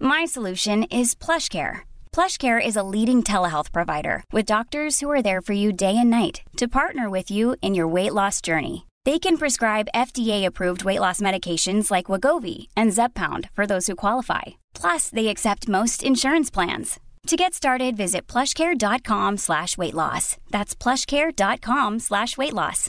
My solution is PlushCare. PlushCare is a leading telehealth provider with doctors who are there for you day and night to partner with you in your weight loss journey. They can prescribe FDA-approved weight loss medications like Wegovy and Zepbound for those who qualify. Plus, they accept most insurance plans. To get started, visit plushcare.com/weightloss. That's plushcare.com/weightloss.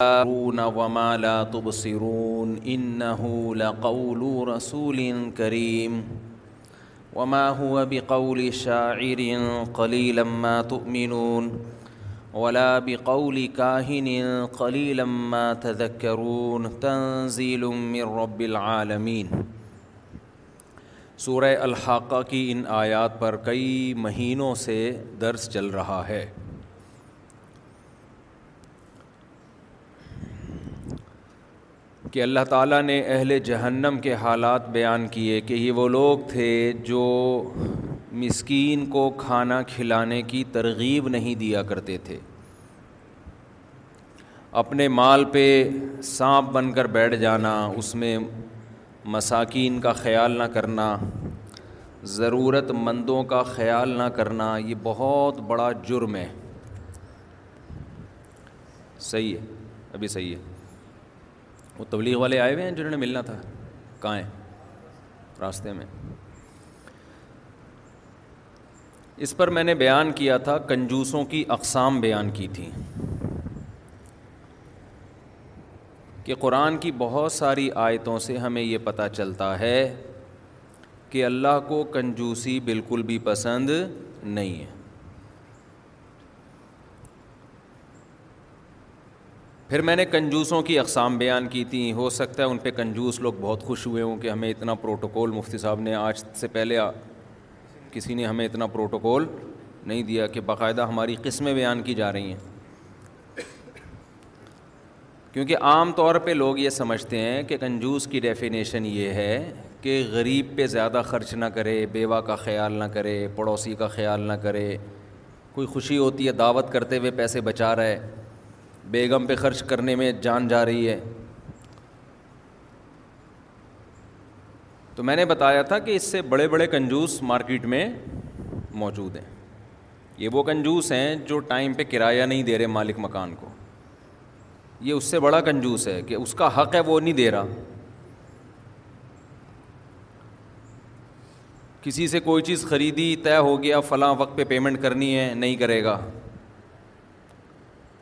ومالا تب سرون ان نہ رسول کریم وما ہو اب قول شاعرین قلی لما ولا بقول كاهن قليلا ما تذكرون تنزيل من رب العالمين سورہ الحاقہ کی ان آیات پر کئی مہینوں سے درس چل رہا ہے کہ اللہ تعالیٰ نے اہل جہنم کے حالات بیان کیے کہ یہ وہ لوگ تھے جو مسکین کو کھانا کھلانے کی ترغیب نہیں دیا کرتے تھے اپنے مال پہ سانپ بن کر بیٹھ جانا اس میں مساکین کا خیال نہ کرنا ضرورت مندوں کا خیال نہ کرنا یہ بہت بڑا جرم ہے صحیح ہے ابھی صحیح ہے وہ تبلیغ والے آئے ہوئے ہیں جنہوں نے ملنا تھا کہاں ہیں راستے میں اس پر میں نے بیان کیا تھا کنجوسوں کی اقسام بیان کی تھی کہ قرآن کی بہت ساری آیتوں سے ہمیں یہ پتہ چلتا ہے کہ اللہ کو کنجوسی بالکل بھی پسند نہیں ہے پھر میں نے کنجوسوں کی اقسام بیان کی تھیں ہو سکتا ہے ان پہ کنجوس لوگ بہت خوش ہوئے ہوں کہ ہمیں اتنا پروٹوکول مفتی صاحب نے آج سے پہلے کسی نے ہمیں اتنا پروٹوکول نہیں دیا کہ باقاعدہ ہماری قسمیں بیان کی جا رہی ہیں کیونکہ عام طور پہ لوگ یہ سمجھتے ہیں کہ کنجوس کی ڈیفینیشن یہ ہے کہ غریب پہ زیادہ خرچ نہ کرے بیوہ کا خیال نہ کرے پڑوسی کا خیال نہ کرے کوئی خوشی ہوتی ہے دعوت کرتے ہوئے پیسے بچا رہے بیگم پہ خرچ کرنے میں جان جا رہی ہے تو میں نے بتایا تھا کہ اس سے بڑے بڑے کنجوس مارکیٹ میں موجود ہیں یہ وہ کنجوس ہیں جو ٹائم پہ کرایہ نہیں دے رہے مالک مکان کو یہ اس سے بڑا کنجوس ہے کہ اس کا حق ہے وہ نہیں دے رہا کسی سے کوئی چیز خریدی طے ہو گیا فلاں وقت پہ پیمنٹ کرنی ہے نہیں کرے گا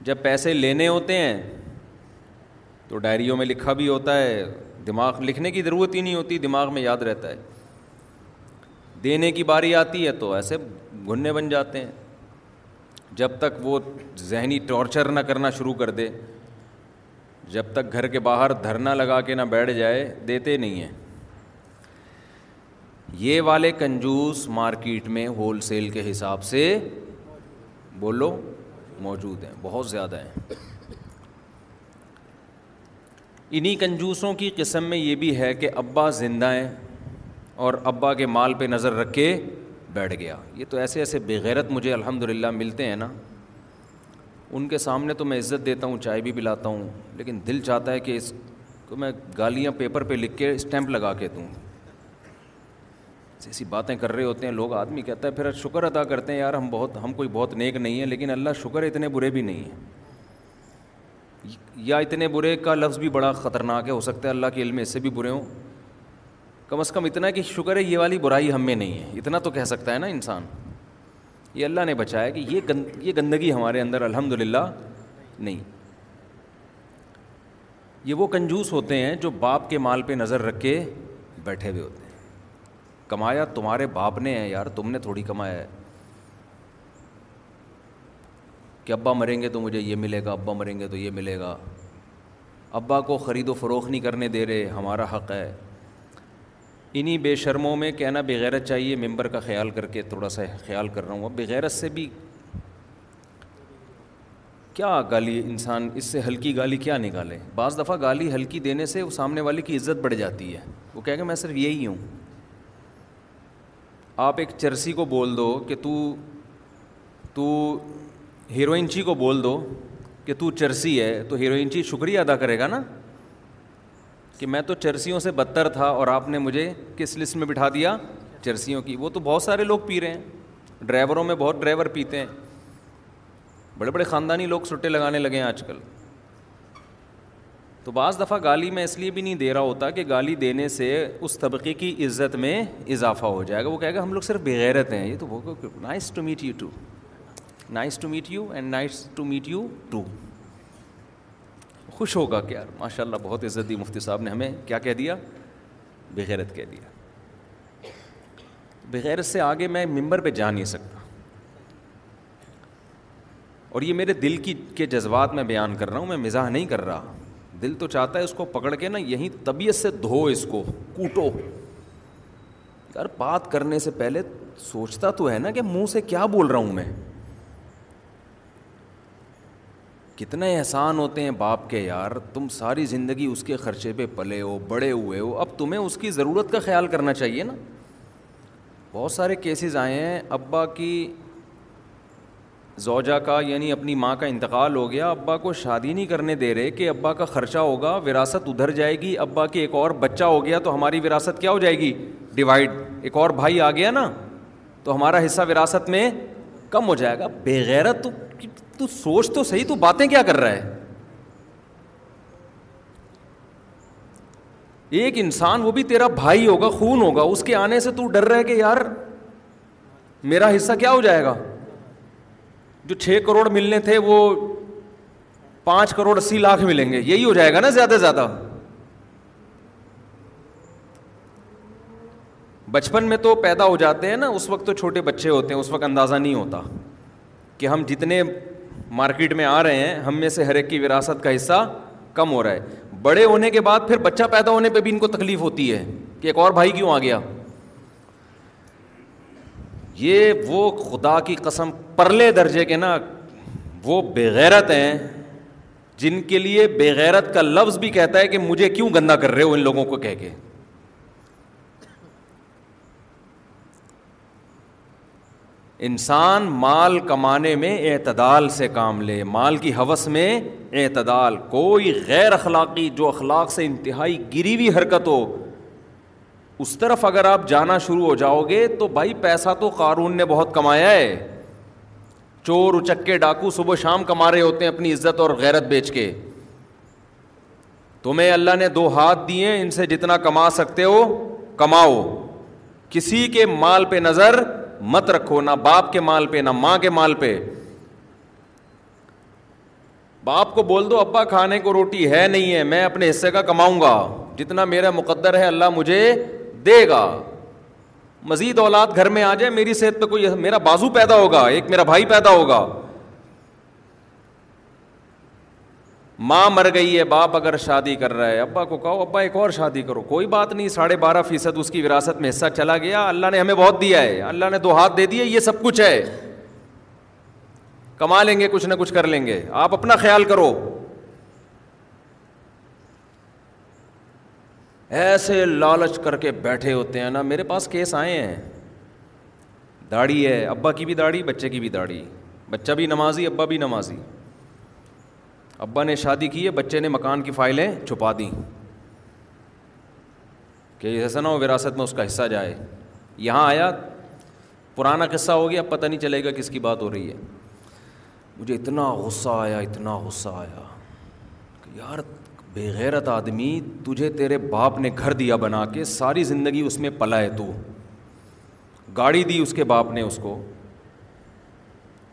جب پیسے لینے ہوتے ہیں تو ڈائریوں میں لکھا بھی ہوتا ہے دماغ لکھنے کی ضرورت ہی نہیں ہوتی دماغ میں یاد رہتا ہے دینے کی باری آتی ہے تو ایسے گھننے بن جاتے ہیں جب تک وہ ذہنی ٹارچر نہ کرنا شروع کر دے جب تک گھر کے باہر دھرنا لگا کے نہ بیٹھ جائے دیتے نہیں ہیں یہ والے کنجوس مارکیٹ میں ہول سیل کے حساب سے بولو موجود ہیں بہت زیادہ ہیں انہی کنجوسوں کی قسم میں یہ بھی ہے کہ ابا زندہ ہیں اور ابا کے مال پہ نظر رکھ کے بیٹھ گیا یہ تو ایسے ایسے بغیرت مجھے الحمد للہ ملتے ہیں نا ان کے سامنے تو میں عزت دیتا ہوں چائے بھی پلاتا ہوں لیکن دل چاہتا ہے کہ اس کو میں گالیاں پیپر پہ لکھ کے اسٹیمپ لگا کے دوں ایسی باتیں کر رہے ہوتے ہیں لوگ آدمی کہتا ہے پھر شکر ادا کرتے ہیں یار ہم بہت ہم کوئی بہت نیک نہیں ہیں لیکن اللہ شکر اتنے برے بھی نہیں ہیں یا اتنے برے کا لفظ بھی بڑا خطرناک ہے ہو سکتا ہے اللہ کے علم اس سے بھی برے ہوں کم از کم اتنا کہ شکر ہے یہ والی برائی ہم میں نہیں ہے اتنا تو کہہ سکتا ہے نا انسان یہ اللہ نے بچایا کہ یہ گند یہ گندگی ہمارے اندر الحمد للہ نہیں یہ وہ کنجوس ہوتے ہیں جو باپ کے مال پہ نظر رکھ کے بیٹھے ہوئے ہوتے ہیں کمایا تمہارے باپ نے ہے یار تم نے تھوڑی کمایا ہے کہ ابا مریں گے تو مجھے یہ ملے گا ابا مریں گے تو یہ ملے گا ابا کو خرید و فروخت نہیں کرنے دے رہے ہمارا حق ہے انہی بے شرموں میں کہنا بغیرت چاہیے ممبر کا خیال کر کے تھوڑا سا خیال کر رہا ہوں اب بغیرت سے بھی کیا گالی انسان اس سے ہلکی گالی کیا نکالے بعض دفعہ گالی ہلکی دینے سے وہ سامنے والے کی عزت بڑھ جاتی ہے وہ کہہ کہ میں صرف یہی ہوں آپ ایک چرسی کو بول دو کہ تو تو ہیروئنچی کو بول دو کہ تو چرسی ہے تو ہیروئنچی شکریہ ادا کرے گا نا کہ میں تو چرسیوں سے بدتر تھا اور آپ نے مجھے کس لسٹ میں بٹھا دیا چرسیوں کی وہ تو بہت سارے لوگ پی رہے ہیں ڈرائیوروں میں بہت ڈرائیور پیتے ہیں بڑے بڑے خاندانی لوگ سٹے لگانے لگے ہیں آج کل تو بعض دفعہ گالی میں اس لیے بھی نہیں دے رہا ہوتا کہ گالی دینے سے اس طبقے کی عزت میں اضافہ ہو جائے گا وہ کہے گا ہم لوگ صرف بغیرت ہیں یہ تو وہ nice to meet you too nice to meet you and nice to meet you too خوش ہوگا کہ یار ماشاء اللہ بہت عزت دی مفتی صاحب نے ہمیں کیا کہہ دیا بغیرت کہہ دیا بغیرت سے آگے میں ممبر پہ جا نہیں سکتا اور یہ میرے دل کی کے جذبات میں بیان کر رہا ہوں میں مزاح نہیں کر رہا دل تو چاہتا ہے اس کو پکڑ کے نا یہیں طبیعت سے دھو اس کو کوٹو یار بات کرنے سے سے پہلے سوچتا تو ہے نا کہ منہ کیا بول رہا ہوں میں کتنے احسان ہوتے ہیں باپ کے یار تم ساری زندگی اس کے خرچے پہ پلے ہو بڑے ہوئے ہو اب تمہیں اس کی ضرورت کا خیال کرنا چاہیے نا بہت سارے کیسز آئے ہیں ابا کی زوجا کا یعنی اپنی ماں کا انتقال ہو گیا ابا کو شادی نہیں کرنے دے رہے کہ ابا کا خرچہ ہوگا وراثت ادھر جائے گی ابا کے ایک اور بچہ ہو گیا تو ہماری وراثت کیا ہو جائے گی ڈیوائڈ ایک اور بھائی آ گیا نا تو ہمارا حصہ وراثت میں کم ہو جائے گا تو, تو سوچ تو صحیح تو باتیں کیا کر رہا ہے ایک انسان وہ بھی تیرا بھائی ہوگا خون ہوگا اس کے آنے سے تو ڈر رہے کہ یار میرا حصہ کیا ہو جائے گا جو چھ کروڑ ملنے تھے وہ پانچ کروڑ اسی لاکھ ملیں گے یہی ہو جائے گا نا زیادہ سے زیادہ بچپن میں تو پیدا ہو جاتے ہیں نا اس وقت تو چھوٹے بچے ہوتے ہیں اس وقت اندازہ نہیں ہوتا کہ ہم جتنے مارکیٹ میں آ رہے ہیں ہم میں سے ہر ایک کی وراثت کا حصہ کم ہو رہا ہے بڑے ہونے کے بعد پھر بچہ پیدا ہونے پہ بھی ان کو تکلیف ہوتی ہے کہ ایک اور بھائی کیوں آ گیا یہ وہ خدا کی قسم پرلے درجے کے نا وہ بےغیرت ہیں جن کے لیے بےغیرت کا لفظ بھی کہتا ہے کہ مجھے کیوں گندہ کر رہے ہو ان لوگوں کو کہہ کے انسان مال کمانے میں اعتدال سے کام لے مال کی حوث میں اعتدال کوئی غیر اخلاقی جو اخلاق سے انتہائی گری ہوئی حرکت ہو اس طرف اگر آپ جانا شروع ہو جاؤ گے تو بھائی پیسہ تو قارون نے بہت کمایا ہے چور اچکے ڈاکو صبح شام کما رہے ہوتے ہیں اپنی عزت اور غیرت بیچ کے تمہیں اللہ نے دو ہاتھ دیے ان سے جتنا کما سکتے ہو کماؤ کسی کے مال پہ نظر مت رکھو نہ باپ کے مال پہ نہ ماں کے مال پہ باپ کو بول دو ابا کھانے کو روٹی ہے نہیں ہے میں اپنے حصے کا کماؤں گا جتنا میرا مقدر ہے اللہ مجھے دے گا مزید اولاد گھر میں آ جائے میری صحت پہ کوئی میرا بازو پیدا ہوگا ایک میرا بھائی پیدا ہوگا ماں مر گئی ہے باپ اگر شادی کر رہا ہے ابا کو کہو ابا ایک اور شادی کرو کوئی بات نہیں ساڑھے بارہ فیصد اس کی وراثت میں حصہ چلا گیا اللہ نے ہمیں بہت دیا ہے اللہ نے دو ہاتھ دے دیے یہ سب کچھ ہے کما لیں گے کچھ نہ کچھ کر لیں گے آپ اپنا خیال کرو ایسے لالچ کر کے بیٹھے ہوتے ہیں نا میرے پاس کیس آئے ہیں داڑھی ہے ابا کی بھی داڑھی بچے کی بھی داڑھی بچہ بھی نمازی ابا بھی نمازی ابا نے شادی کی ہے بچے نے مکان کی فائلیں چھپا دیں کہ ایسا نہ ہو وراثت میں اس کا حصہ جائے یہاں آیا پرانا قصہ ہو گیا اب پتہ نہیں چلے گا کس کی بات ہو رہی ہے مجھے اتنا غصہ آیا اتنا غصہ آیا کہ یار بے غیرت آدمی تجھے تیرے باپ نے گھر دیا بنا کے ساری زندگی اس میں پلا ہے تو گاڑی دی اس کے باپ نے اس کو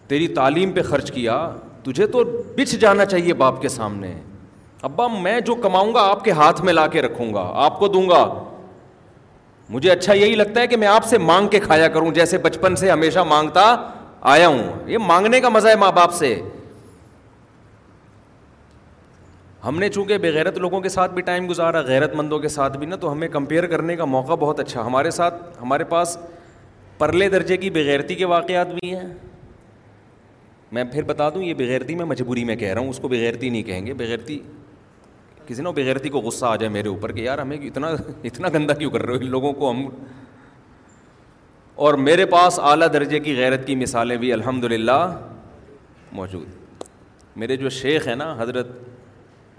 تیری تعلیم پہ خرچ کیا تجھے تو بچھ جانا چاہیے باپ کے سامنے ابا میں جو کماؤں گا آپ کے ہاتھ میں لا کے رکھوں گا آپ کو دوں گا مجھے اچھا یہی لگتا ہے کہ میں آپ سے مانگ کے کھایا کروں جیسے بچپن سے ہمیشہ مانگتا آیا ہوں یہ مانگنے کا مزہ ہے ماں باپ سے ہم نے چونکہ بےغیرت لوگوں کے ساتھ بھی ٹائم گزارا غیرت مندوں کے ساتھ بھی نا تو ہمیں کمپیئر کرنے کا موقع بہت اچھا ہمارے ساتھ ہمارے پاس پرلے درجے کی بغیرتی کے واقعات بھی ہیں میں پھر بتا دوں یہ بغیرتی میں مجبوری میں کہہ رہا ہوں اس کو بغیرتی نہیں کہیں گے بغیرتی کسی نا بغیرتی کو غصہ آ جائے میرے اوپر کہ یار ہمیں اتنا اتنا گندا کیوں کر رہے ہو ان لوگوں کو ہم اور میرے پاس اعلیٰ درجے کی غیرت کی مثالیں بھی الحمد للہ موجود میرے جو شیخ ہیں نا حضرت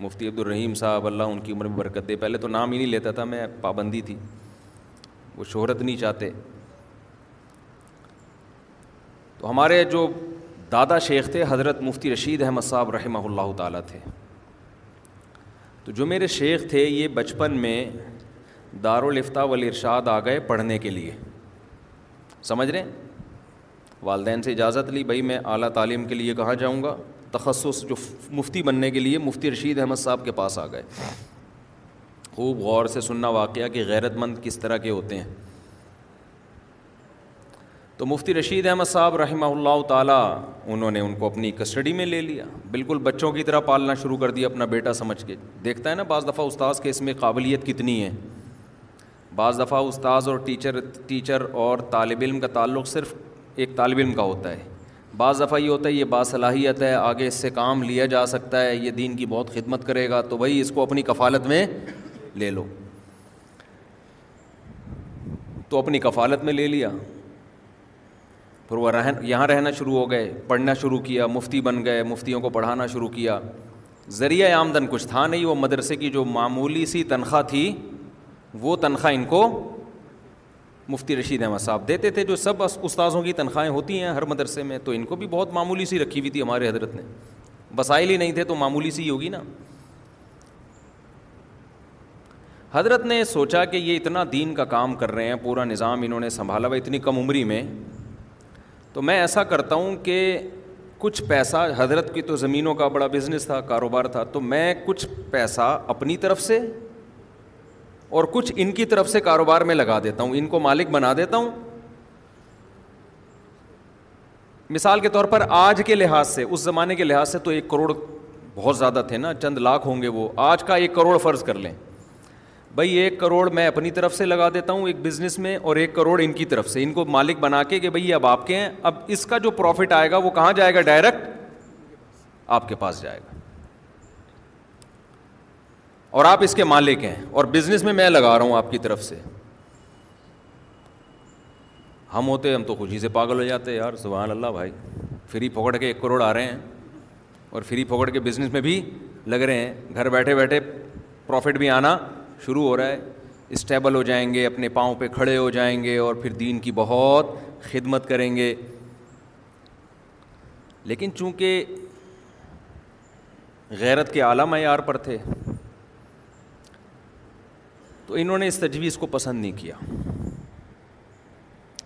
مفتی عبد الرحیم صاحب اللہ ان کی عمر میں برکت دے پہلے تو نام ہی نہیں لیتا تھا میں پابندی تھی وہ شہرت نہیں چاہتے تو ہمارے جو دادا شیخ تھے حضرت مفتی رشید احمد صاحب رحمہ اللہ تعالیٰ تھے تو جو میرے شیخ تھے یہ بچپن میں دار ولی ارشاد آ گئے پڑھنے کے لیے سمجھ رہے ہیں والدین سے اجازت لی بھائی میں اعلیٰ تعلیم کے لیے کہاں جاؤں گا تخصص جو مفتی بننے کے لیے مفتی رشید احمد صاحب کے پاس آ گئے خوب غور سے سننا واقعہ کہ غیرت مند کس طرح کے ہوتے ہیں تو مفتی رشید احمد صاحب رحمہ اللہ تعالیٰ انہوں نے ان کو اپنی کسٹڈی میں لے لیا بالکل بچوں کی طرح پالنا شروع کر دیا اپنا بیٹا سمجھ کے دیکھتا ہے نا بعض دفعہ استاذ کے اس میں قابلیت کتنی ہے بعض دفعہ استاذ اور ٹیچر ٹیچر اور طالب علم کا تعلق صرف ایک طالب علم کا ہوتا ہے بعض دفعہ یہ ہوتا ہے یہ باصلاحیت ہے آگے اس سے کام لیا جا سکتا ہے یہ دین کی بہت خدمت کرے گا تو بھائی اس کو اپنی کفالت میں لے لو تو اپنی کفالت میں لے لیا پھر وہ رہن یہاں رہنا شروع ہو گئے پڑھنا شروع کیا مفتی بن گئے مفتیوں کو پڑھانا شروع کیا ذریعہ آمدن کچھ تھا نہیں وہ مدرسے کی جو معمولی سی تنخواہ تھی وہ تنخواہ ان کو مفتی رشید احمد صاحب دیتے تھے جو سب استاذوں کی تنخواہیں ہوتی ہیں ہر مدرسے میں تو ان کو بھی بہت معمولی سی رکھی ہوئی تھی ہمارے حضرت نے وسائل ہی نہیں تھے تو معمولی سی ہوگی نا حضرت نے سوچا کہ یہ اتنا دین کا کام کر رہے ہیں پورا نظام انہوں نے سنبھالا ہوا اتنی کم عمری میں تو میں ایسا کرتا ہوں کہ کچھ پیسہ حضرت کی تو زمینوں کا بڑا بزنس تھا کاروبار تھا تو میں کچھ پیسہ اپنی طرف سے اور کچھ ان کی طرف سے کاروبار میں لگا دیتا ہوں ان کو مالک بنا دیتا ہوں مثال کے طور پر آج کے لحاظ سے اس زمانے کے لحاظ سے تو ایک کروڑ بہت زیادہ تھے نا چند لاکھ ہوں گے وہ آج کا ایک کروڑ فرض کر لیں بھائی ایک کروڑ میں اپنی طرف سے لگا دیتا ہوں ایک بزنس میں اور ایک کروڑ ان کی طرف سے ان کو مالک بنا کے کہ بھائی اب آپ کے ہیں اب اس کا جو پروفٹ آئے گا وہ کہاں جائے گا ڈائریکٹ آپ کے پاس جائے گا اور آپ اس کے مالک ہیں اور بزنس میں میں لگا رہا ہوں آپ کی طرف سے ہم ہوتے ہم تو خوشی سے پاگل ہو جاتے یار سبحان اللہ بھائی فری پھوکڑ کے ایک کروڑ آ رہے ہیں اور فری پھوکڑ کے بزنس میں بھی لگ رہے ہیں گھر بیٹھے بیٹھے پروفٹ بھی آنا شروع ہو رہا ہے اسٹیبل ہو جائیں گے اپنے پاؤں پہ کھڑے ہو جائیں گے اور پھر دین کی بہت خدمت کریں گے لیکن چونکہ غیرت کے اعلیٰ معیار پر تھے تو انہوں نے اس تجویز کو پسند نہیں کیا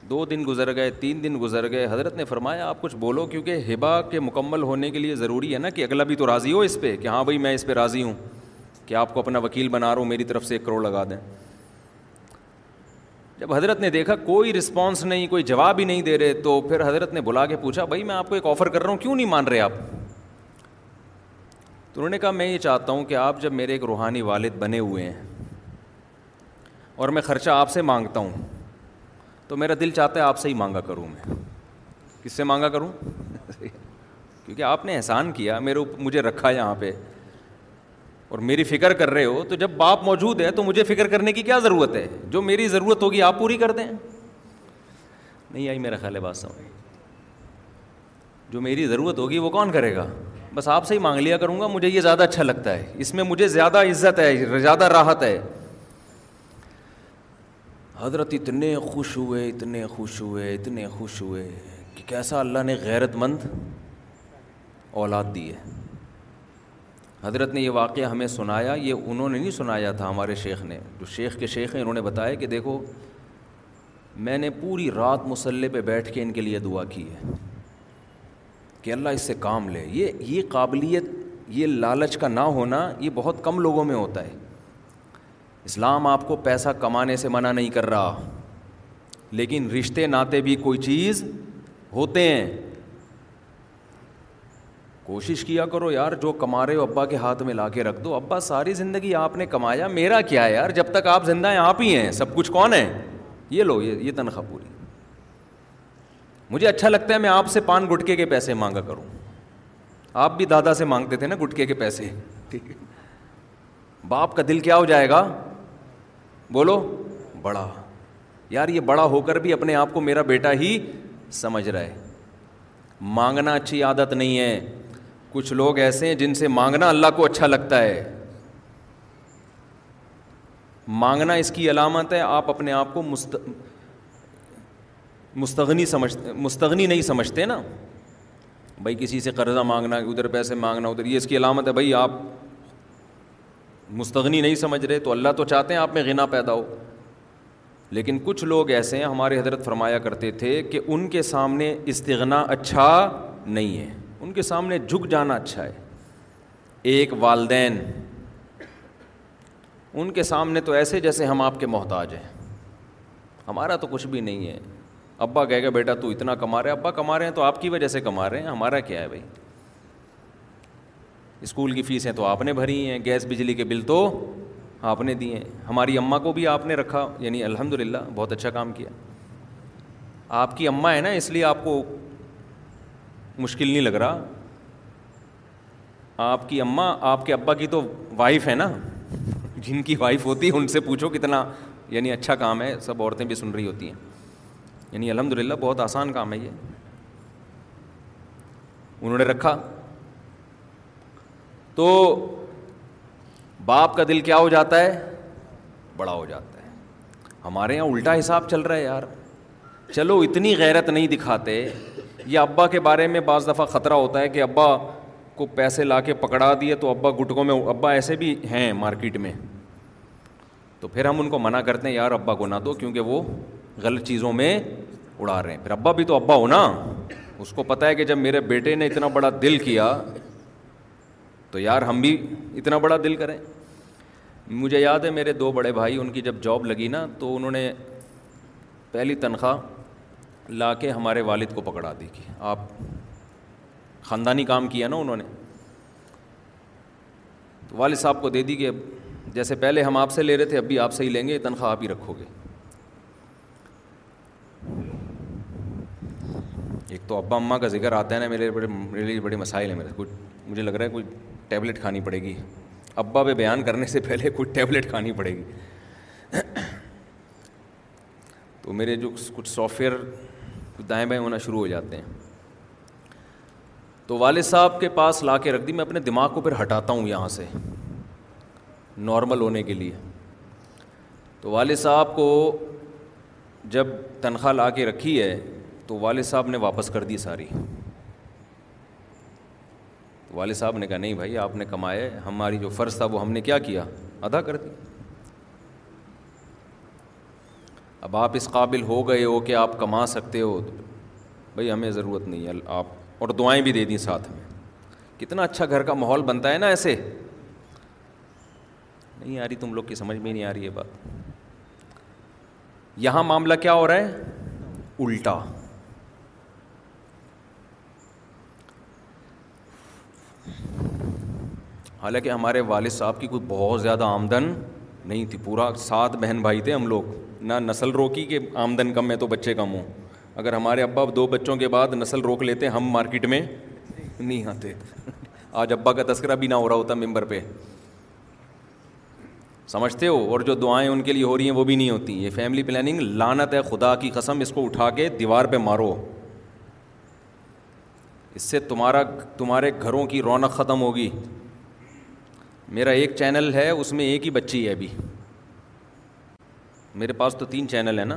دو دن گزر گئے تین دن گزر گئے حضرت نے فرمایا آپ کچھ بولو کیونکہ ہبا کے مکمل ہونے کے لیے ضروری ہے نا کہ اگلا بھی تو راضی ہو اس پہ کہ ہاں بھائی میں اس پہ راضی ہوں کہ آپ کو اپنا وکیل بنا رہا ہوں میری طرف سے ایک کروڑ لگا دیں جب حضرت نے دیکھا کوئی رسپانس نہیں کوئی جواب ہی نہیں دے رہے تو پھر حضرت نے بلا کے پوچھا بھائی میں آپ کو ایک آفر کر رہا ہوں کیوں نہیں مان رہے آپ تو انہوں نے کہا میں یہ چاہتا ہوں کہ آپ جب میرے ایک روحانی والد بنے ہوئے ہیں اور میں خرچہ آپ سے مانگتا ہوں تو میرا دل چاہتا ہے آپ سے ہی مانگا کروں میں کس سے مانگا کروں کیونکہ آپ نے احسان کیا میرے مجھے رکھا یہاں پہ اور میری فکر کر رہے ہو تو جب باپ موجود ہے تو مجھے فکر کرنے کی کیا ضرورت ہے جو میری ضرورت ہوگی آپ پوری کر دیں نہیں آئی میرا خیال ہے بات سمجھ جو میری ضرورت ہوگی وہ کون کرے گا بس آپ سے ہی مانگ لیا کروں گا مجھے یہ زیادہ اچھا لگتا ہے اس میں مجھے زیادہ عزت ہے زیادہ راحت ہے حضرت اتنے خوش ہوئے اتنے خوش ہوئے اتنے خوش ہوئے کہ کیسا اللہ نے غیرت مند اولاد دی ہے حضرت نے یہ واقعہ ہمیں سنایا یہ انہوں نے نہیں سنایا تھا ہمارے شیخ نے جو شیخ کے شیخ ہیں انہوں نے بتایا کہ دیکھو میں نے پوری رات مسلح پہ بیٹھ کے ان کے لیے دعا کی ہے کہ اللہ اس سے کام لے یہ یہ قابلیت یہ لالچ کا نہ ہونا یہ بہت کم لوگوں میں ہوتا ہے اسلام آپ کو پیسہ کمانے سے منع نہیں کر رہا لیکن رشتے ناطے بھی کوئی چیز ہوتے ہیں کوشش کیا کرو یار جو کما رہے ہو ابا کے ہاتھ میں لا کے رکھ دو ابا ساری زندگی آپ نے کمایا میرا کیا ہے یار جب تک آپ زندہ ہیں آپ ہی ہیں سب کچھ کون ہے یہ لو یہ یہ تنخواہ پوری مجھے اچھا لگتا ہے میں آپ سے پان گٹکے کے پیسے مانگا کروں آپ بھی دادا سے مانگتے تھے نا گٹکے کے پیسے باپ کا دل کیا ہو جائے گا بولو بڑا یار یہ بڑا ہو کر بھی اپنے آپ کو میرا بیٹا ہی سمجھ رہا ہے مانگنا اچھی عادت نہیں ہے کچھ لوگ ایسے ہیں جن سے مانگنا اللہ کو اچھا لگتا ہے مانگنا اس کی علامت ہے آپ اپنے آپ کو مست مستغنی سمجھتے مستغنی نہیں سمجھتے نا بھائی کسی سے قرضہ مانگنا ادھر پیسے مانگنا ادھر یہ اس کی علامت ہے بھائی آپ مستغنی نہیں سمجھ رہے تو اللہ تو چاہتے ہیں آپ میں غنا پیدا ہو لیکن کچھ لوگ ایسے ہیں ہمارے حضرت فرمایا کرتے تھے کہ ان کے سامنے استغنا اچھا نہیں ہے ان کے سامنے جھک جانا اچھا ہے ایک والدین ان کے سامنے تو ایسے جیسے ہم آپ کے محتاج ہیں ہمارا تو کچھ بھی نہیں ہے ابا کہے گا بیٹا تو اتنا کما رہے ابا کما رہے ہیں تو آپ کی وجہ سے کما رہے ہیں ہمارا کیا ہے بھائی اسکول کی فیسیں تو آپ نے بھری ہیں گیس بجلی کے بل تو آپ نے دیے ہیں ہماری اماں کو بھی آپ نے رکھا یعنی الحمد للہ بہت اچھا کام کیا آپ کی اماں ہے نا اس لیے آپ کو مشکل نہیں لگ رہا آپ کی اماں آپ کے ابا کی تو وائف ہے نا جن کی وائف ہوتی ہے ان سے پوچھو کتنا یعنی اچھا کام ہے سب عورتیں بھی سن رہی ہوتی ہیں یعنی الحمد للہ بہت آسان کام ہے یہ انہوں نے رکھا تو باپ کا دل کیا ہو جاتا ہے بڑا ہو جاتا ہے ہمارے یہاں الٹا حساب چل رہا ہے یار چلو اتنی غیرت نہیں دکھاتے یہ ابا کے بارے میں بعض دفعہ خطرہ ہوتا ہے کہ ابا کو پیسے لا کے پکڑا دیے تو ابا گٹکوں میں ابا ایسے بھی ہیں مارکیٹ میں تو پھر ہم ان کو منع کرتے ہیں یار ابا کو نہ دو کیونکہ وہ غلط چیزوں میں اڑا رہے ہیں پھر ابا بھی تو ابا ہو نا اس کو پتہ ہے کہ جب میرے بیٹے نے اتنا بڑا دل کیا تو یار ہم بھی اتنا بڑا دل کریں مجھے یاد ہے میرے دو بڑے بھائی ان کی جب جاب لگی نا تو انہوں نے پہلی تنخواہ لا کے ہمارے والد کو پکڑا دی کہ آپ خاندانی کام کیا نا انہوں نے تو والد صاحب کو دے دی کہ جیسے پہلے ہم آپ سے لے رہے تھے اب بھی آپ سے ہی لیں گے تنخواہ آپ ہی رکھو گے ایک تو ابا اماں کا ذکر آتا ہے نا میرے بڑے میرے لیے بڑے مسائل ہیں میرے کچھ مجھے لگ رہا ہے کوئی ٹیبلیٹ کھانی پڑے گی ابا پہ بیان کرنے سے پہلے کوئی ٹیبلیٹ کھانی پڑے گی تو میرے جو کچھ سافٹ ویئر دائیں بائیں ہونا شروع ہو جاتے ہیں تو والد صاحب کے پاس لا کے رکھ دی میں اپنے دماغ کو پھر ہٹاتا ہوں یہاں سے نارمل ہونے کے لیے تو والد صاحب کو جب تنخواہ لا کے رکھی ہے تو والد صاحب نے واپس کر دی ساری تو والد صاحب نے کہا نہیں بھائی آپ نے کمائے ہماری جو فرض تھا وہ ہم نے کیا کیا ادا کر دی اب آپ اس قابل ہو گئے ہو کہ آپ کما سکتے ہو بھائی ہمیں ضرورت نہیں ہے آپ اور دعائیں بھی دے دیں ساتھ میں کتنا اچھا گھر کا ماحول بنتا ہے نا ایسے نہیں آ رہی تم لوگ کی سمجھ میں نہیں آ رہی ہے بات یہاں معاملہ کیا ہو رہا ہے الٹا حالانکہ ہمارے والد صاحب کی کوئی بہت زیادہ آمدن نہیں تھی پورا سات بہن بھائی تھے ہم لوگ نہ نسل روکی کہ آمدن کم ہے تو بچے کم ہوں اگر ہمارے ابا دو بچوں کے بعد نسل روک لیتے ہم مارکیٹ میں نہیں آتے آج ابا کا تذکرہ بھی نہ ہو رہا ہوتا ممبر پہ سمجھتے ہو اور جو دعائیں ان کے لیے ہو رہی ہیں وہ بھی نہیں ہوتی یہ فیملی پلاننگ لانت ہے خدا کی قسم اس کو اٹھا کے دیوار پہ مارو اس سے تمہارا تمہارے گھروں کی رونق ختم ہوگی میرا ایک چینل ہے اس میں ایک ہی بچی ہے ابھی میرے پاس تو تین چینل ہیں نا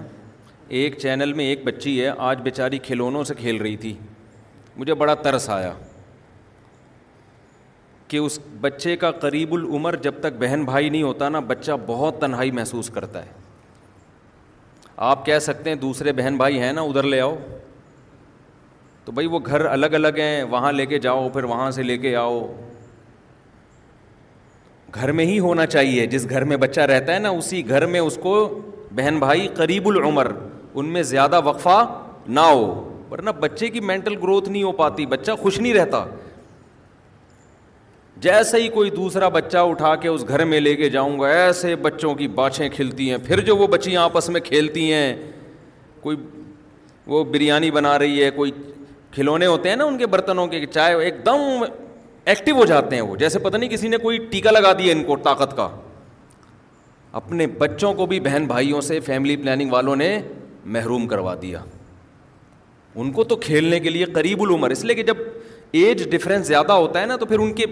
ایک چینل میں ایک بچی ہے آج بیچاری کھلونوں سے کھیل رہی تھی مجھے بڑا ترس آیا کہ اس بچے کا قریب العمر جب تک بہن بھائی نہیں ہوتا نا بچہ بہت تنہائی محسوس کرتا ہے آپ کہہ سکتے ہیں دوسرے بہن بھائی ہیں نا ادھر لے آؤ تو بھائی وہ گھر الگ الگ ہیں وہاں لے کے جاؤ پھر وہاں سے لے کے آؤ گھر میں ہی ہونا چاہیے جس گھر میں بچہ رہتا ہے نا اسی گھر میں اس کو بہن بھائی قریب العمر ان میں زیادہ وقفہ نہ ہو ورنہ بچے کی مینٹل گروتھ نہیں ہو پاتی بچہ خوش نہیں رہتا جیسے ہی کوئی دوسرا بچہ اٹھا کے اس گھر میں لے کے جاؤں گا ایسے بچوں کی باچھیں کھلتی ہیں پھر جو وہ بچیاں آپس میں کھیلتی ہیں کوئی وہ بریانی بنا رہی ہے کوئی کھلونے ہوتے ہیں نا ان کے برتنوں کے چائے ایک دم ایکٹیو ہو جاتے ہیں وہ جیسے پتہ نہیں کسی نے کوئی ٹیکا لگا دیا ان کو طاقت کا اپنے بچوں کو بھی بہن بھائیوں سے فیملی پلاننگ والوں نے محروم کروا دیا ان کو تو کھیلنے کے لیے قریب العمر اس لیے کہ جب ایج ڈفرینس زیادہ ہوتا ہے نا تو پھر ان کے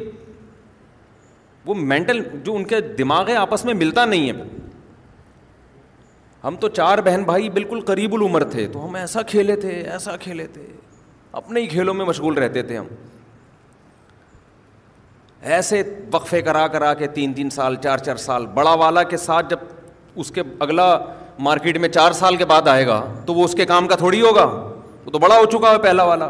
وہ مینٹل جو ان کے دماغ ہے آپس میں ملتا نہیں ہے ہم تو چار بہن بھائی بالکل قریب العمر تھے تو ہم ایسا کھیلے تھے ایسا کھیلے تھے اپنے ہی کھیلوں میں مشغول رہتے تھے ہم ایسے وقفے کرا کرا کے تین تین سال چار چار سال بڑا والا کے ساتھ جب اس کے اگلا مارکیٹ میں چار سال کے بعد آئے گا تو وہ اس کے کام کا تھوڑی ہوگا وہ تو بڑا ہو چکا ہے پہلا والا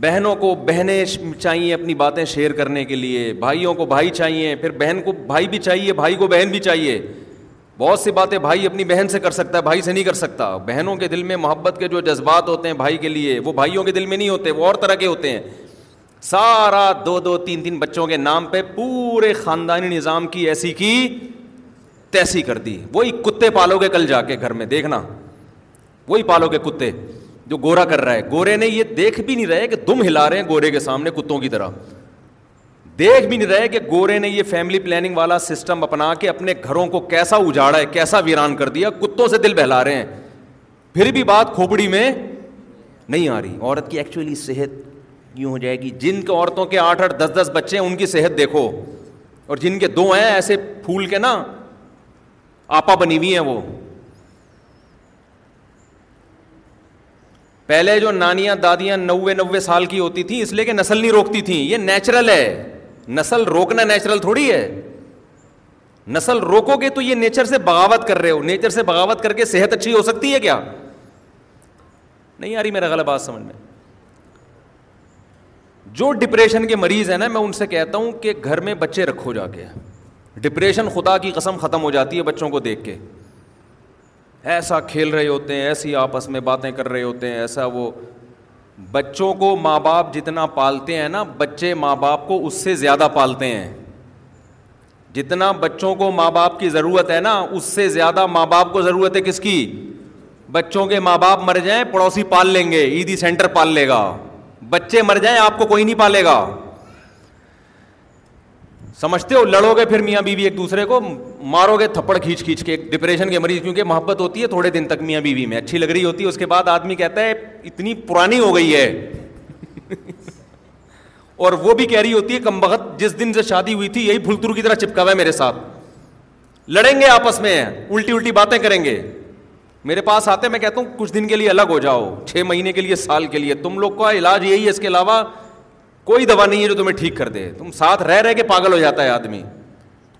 بہنوں کو بہنیں چاہیے اپنی باتیں شیئر کرنے کے لیے بھائیوں کو بھائی چاہیے پھر بہن کو بھائی بھی چاہیے بھائی کو بہن بھی چاہیے بہت سی باتیں بھائی اپنی بہن سے کر سکتا ہے بھائی سے نہیں کر سکتا بہنوں کے دل میں محبت کے جو جذبات ہوتے ہیں بھائی کے لیے وہ بھائیوں کے دل میں نہیں ہوتے وہ اور طرح کے ہوتے ہیں سارا دو دو تین تین بچوں کے نام پہ پورے خاندانی نظام کی ایسی کی تیسی کر دی وہی کتے پالو گے کل جا کے گھر میں دیکھنا وہی پالو گے کتے جو گورا کر رہا ہے گورے نے یہ دیکھ بھی نہیں رہے کہ دم ہلا رہے ہیں گورے کے سامنے کتوں کی طرح دیکھ بھی نہیں رہے کہ گورے نے یہ فیملی پلاننگ والا سسٹم اپنا کے اپنے گھروں کو کیسا اجاڑا ہے کیسا ویران کر دیا کتوں سے دل بہلا رہے ہیں پھر بھی بات کھوپڑی میں نہیں آ رہی عورت کی ایکچولی صحت یوں ہو جائے گی جن کے عورتوں کے آٹھ آٹھ دس دس بچے ہیں ان کی صحت دیکھو اور جن کے دو ہیں ایسے پھول کے نا آپا بنی ہوئی ہیں وہ پہلے جو نانیاں دادیاں نوے نوے سال کی ہوتی تھیں اس لیے کہ نسل نہیں روکتی تھیں یہ نیچرل ہے نسل روکنا نیچرل تھوڑی ہے نسل روکو گے تو یہ نیچر سے بغاوت کر رہے ہو نیچر سے بغاوت کر کے صحت اچھی ہو سکتی ہے کیا نہیں آ رہی میرا غلط بات سمجھ میں جو ڈپریشن کے مریض ہیں نا میں ان سے کہتا ہوں کہ گھر میں بچے رکھو جا کے ڈپریشن خدا کی قسم ختم ہو جاتی ہے بچوں کو دیکھ کے ایسا کھیل رہے ہوتے ہیں ایسی آپس میں باتیں کر رہے ہوتے ہیں ایسا وہ بچوں کو ماں باپ جتنا پالتے ہیں نا بچے ماں باپ کو اس سے زیادہ پالتے ہیں جتنا بچوں کو ماں باپ کی ضرورت ہے نا اس سے زیادہ ماں باپ کو ضرورت ہے کس کی بچوں کے ماں باپ مر جائیں پڑوسی پال لیں گے عیدی سینٹر پال لے گا بچے مر جائیں آپ کو کوئی نہیں پالے گا سمجھتے ہو لڑو گے پھر میاں بیوی بی ایک دوسرے کو مارو گے تھپڑ کھینچ کھینچ کے ڈپریشن کے مریض کیونکہ محبت ہوتی ہے تھوڑے دن تک میاں بیوی بی میں اچھی لگ رہی ہوتی ہے اس کے بعد آدمی کہتا ہے اتنی پرانی ہو گئی ہے اور وہ بھی کہہ رہی ہوتی ہے کم بخت جس دن سے شادی ہوئی تھی یہی پھلترو کی طرح چپکا ہوا ہے میرے ساتھ لڑیں گے آپس میں الٹی الٹی باتیں کریں گے میرے پاس آتے میں کہتا ہوں کچھ دن کے لیے الگ ہو جاؤ چھ مہینے کے لیے سال کے لیے تم لوگ کا علاج یہی ہے اس کے علاوہ کوئی دوا نہیں ہے جو تمہیں ٹھیک کر دے تم ساتھ رہ رہ کے پاگل ہو جاتا ہے آدمی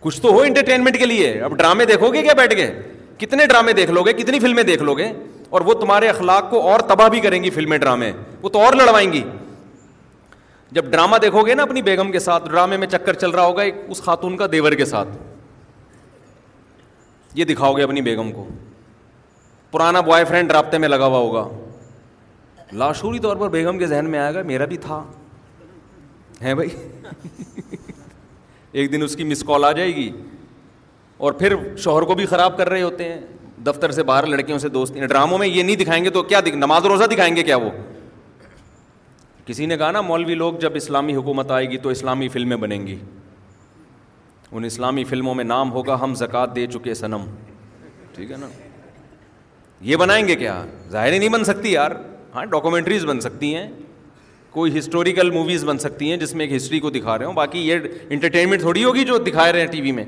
کچھ تو ہو انٹرٹینمنٹ کے لیے اب ڈرامے دیکھو گے کیا بیٹھ گئے کتنے ڈرامے دیکھ لو گے کتنی فلمیں دیکھ لو گے اور وہ تمہارے اخلاق کو اور تباہ بھی کریں گی فلمیں ڈرامے وہ تو اور لڑوائیں گی جب ڈرامہ دیکھو گے نا اپنی بیگم کے ساتھ ڈرامے میں چکر چل رہا ہوگا اس خاتون کا دیور کے ساتھ یہ دکھاؤ گے اپنی بیگم کو پرانا بوائے فرینڈ رابطے میں لگا ہوا ہوگا لاشوری طور پر بیگم کے ذہن میں آئے گا میرا بھی تھا ہے بھائی ایک دن اس کی مس کال آ جائے گی اور پھر شوہر کو بھی خراب کر رہے ہوتے ہیں دفتر سے باہر لڑکیوں سے دوست ڈراموں میں یہ نہیں دکھائیں گے تو کیا دکھ... نماز روزہ دکھائیں گے کیا وہ کسی نے کہا نا مولوی لوگ جب اسلامی حکومت آئے گی تو اسلامی فلمیں بنیں گی ان اسلامی فلموں میں نام ہوگا ہم زکوٰۃ دے چکے صنم ٹھیک ہے نا یہ بنائیں گے کیا ظاہر ہی نہیں بن سکتی یار ہاں ڈاکومنٹریز بن سکتی ہیں کوئی ہسٹوریکل موویز بن سکتی ہیں جس میں ایک ہسٹری کو دکھا رہے ہوں باقی یہ انٹرٹینمنٹ تھوڑی ہوگی جو دکھا رہے ہیں ٹی وی میں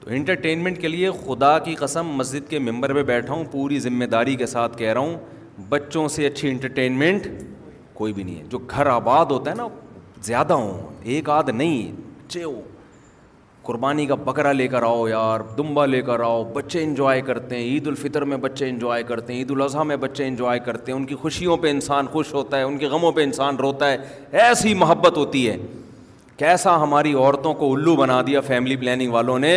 تو انٹرٹینمنٹ کے لیے خدا کی قسم مسجد کے ممبر پہ بیٹھا ہوں پوری ذمہ داری کے ساتھ کہہ رہا ہوں بچوں سے اچھی انٹرٹینمنٹ کوئی بھی نہیں ہے جو گھر آباد ہوتا ہے نا زیادہ ہوں ایک آدھ نہیں بچے ہو قربانی کا بکرا لے کر آؤ یار دمبا لے کر آؤ بچے انجوائے کرتے ہیں عید الفطر میں بچے انجوائے کرتے ہیں عید الاضحیٰ میں بچے انجوائے کرتے ہیں ان کی خوشیوں پہ انسان خوش ہوتا ہے ان کے غموں پہ انسان روتا ہے ایسی محبت ہوتی ہے کیسا ہماری عورتوں کو الو بنا دیا فیملی پلاننگ والوں نے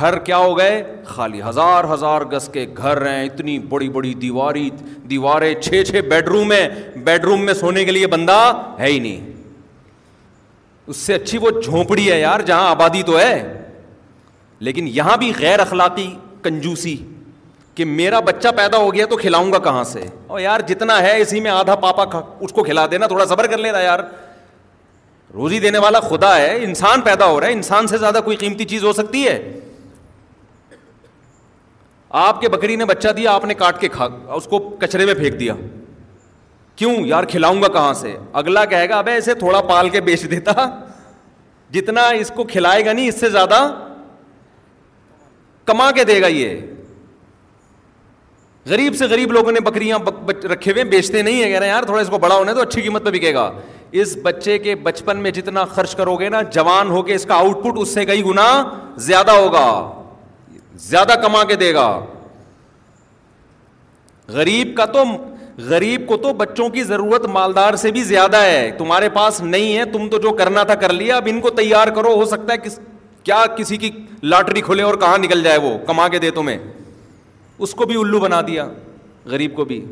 گھر کیا ہو گئے خالی ہزار ہزار گز کے گھر ہیں اتنی بڑی بڑی دیواری دیواریں چھ چھ بیڈ روم ہیں بیڈ روم میں سونے کے لیے بندہ ہے ہی نہیں اس سے اچھی وہ جھونپڑی ہے یار جہاں آبادی تو ہے لیکن یہاں بھی غیر اخلاقی کنجوسی کہ میرا بچہ پیدا ہو گیا تو کھلاؤں گا کہاں سے اور یار جتنا ہے اسی میں آدھا پاپا اس کو کھلا دینا تھوڑا صبر کر لینا یار روزی دینے والا خدا ہے انسان پیدا ہو رہا ہے انسان سے زیادہ کوئی قیمتی چیز ہو سکتی ہے آپ کے بکری نے بچہ دیا آپ نے کاٹ کے کھا اس کو کچرے میں پھینک دیا کیوں یار کھلاؤں گا کہاں سے اگلا کہے گا اب اسے تھوڑا پال کے بیچ دیتا جتنا اس کو کھلائے گا نہیں اس سے زیادہ کما کے دے گا یہ غریب سے غریب لوگوں نے بکریاں رکھے ہوئے بیچتے نہیں ہیں کہہ رہے ہیں یار تھوڑا اس کو بڑا ہونا تو اچھی قیمت پہ بکے گا اس بچے کے بچپن میں جتنا خرچ کرو گے نا جوان ہو کے اس کا آؤٹ پٹ اس سے کئی گنا زیادہ ہوگا زیادہ کما کے دے گا غریب کا تو غریب کو تو بچوں کی ضرورت مالدار سے بھی زیادہ ہے تمہارے پاس نہیں ہے تم تو جو کرنا تھا کر لیا اب ان کو تیار کرو ہو سکتا ہے کس کیا کسی کی لاٹری کھلے اور کہاں نکل جائے وہ کما کے دے تمہیں اس کو بھی الو بنا دیا غریب کو بھی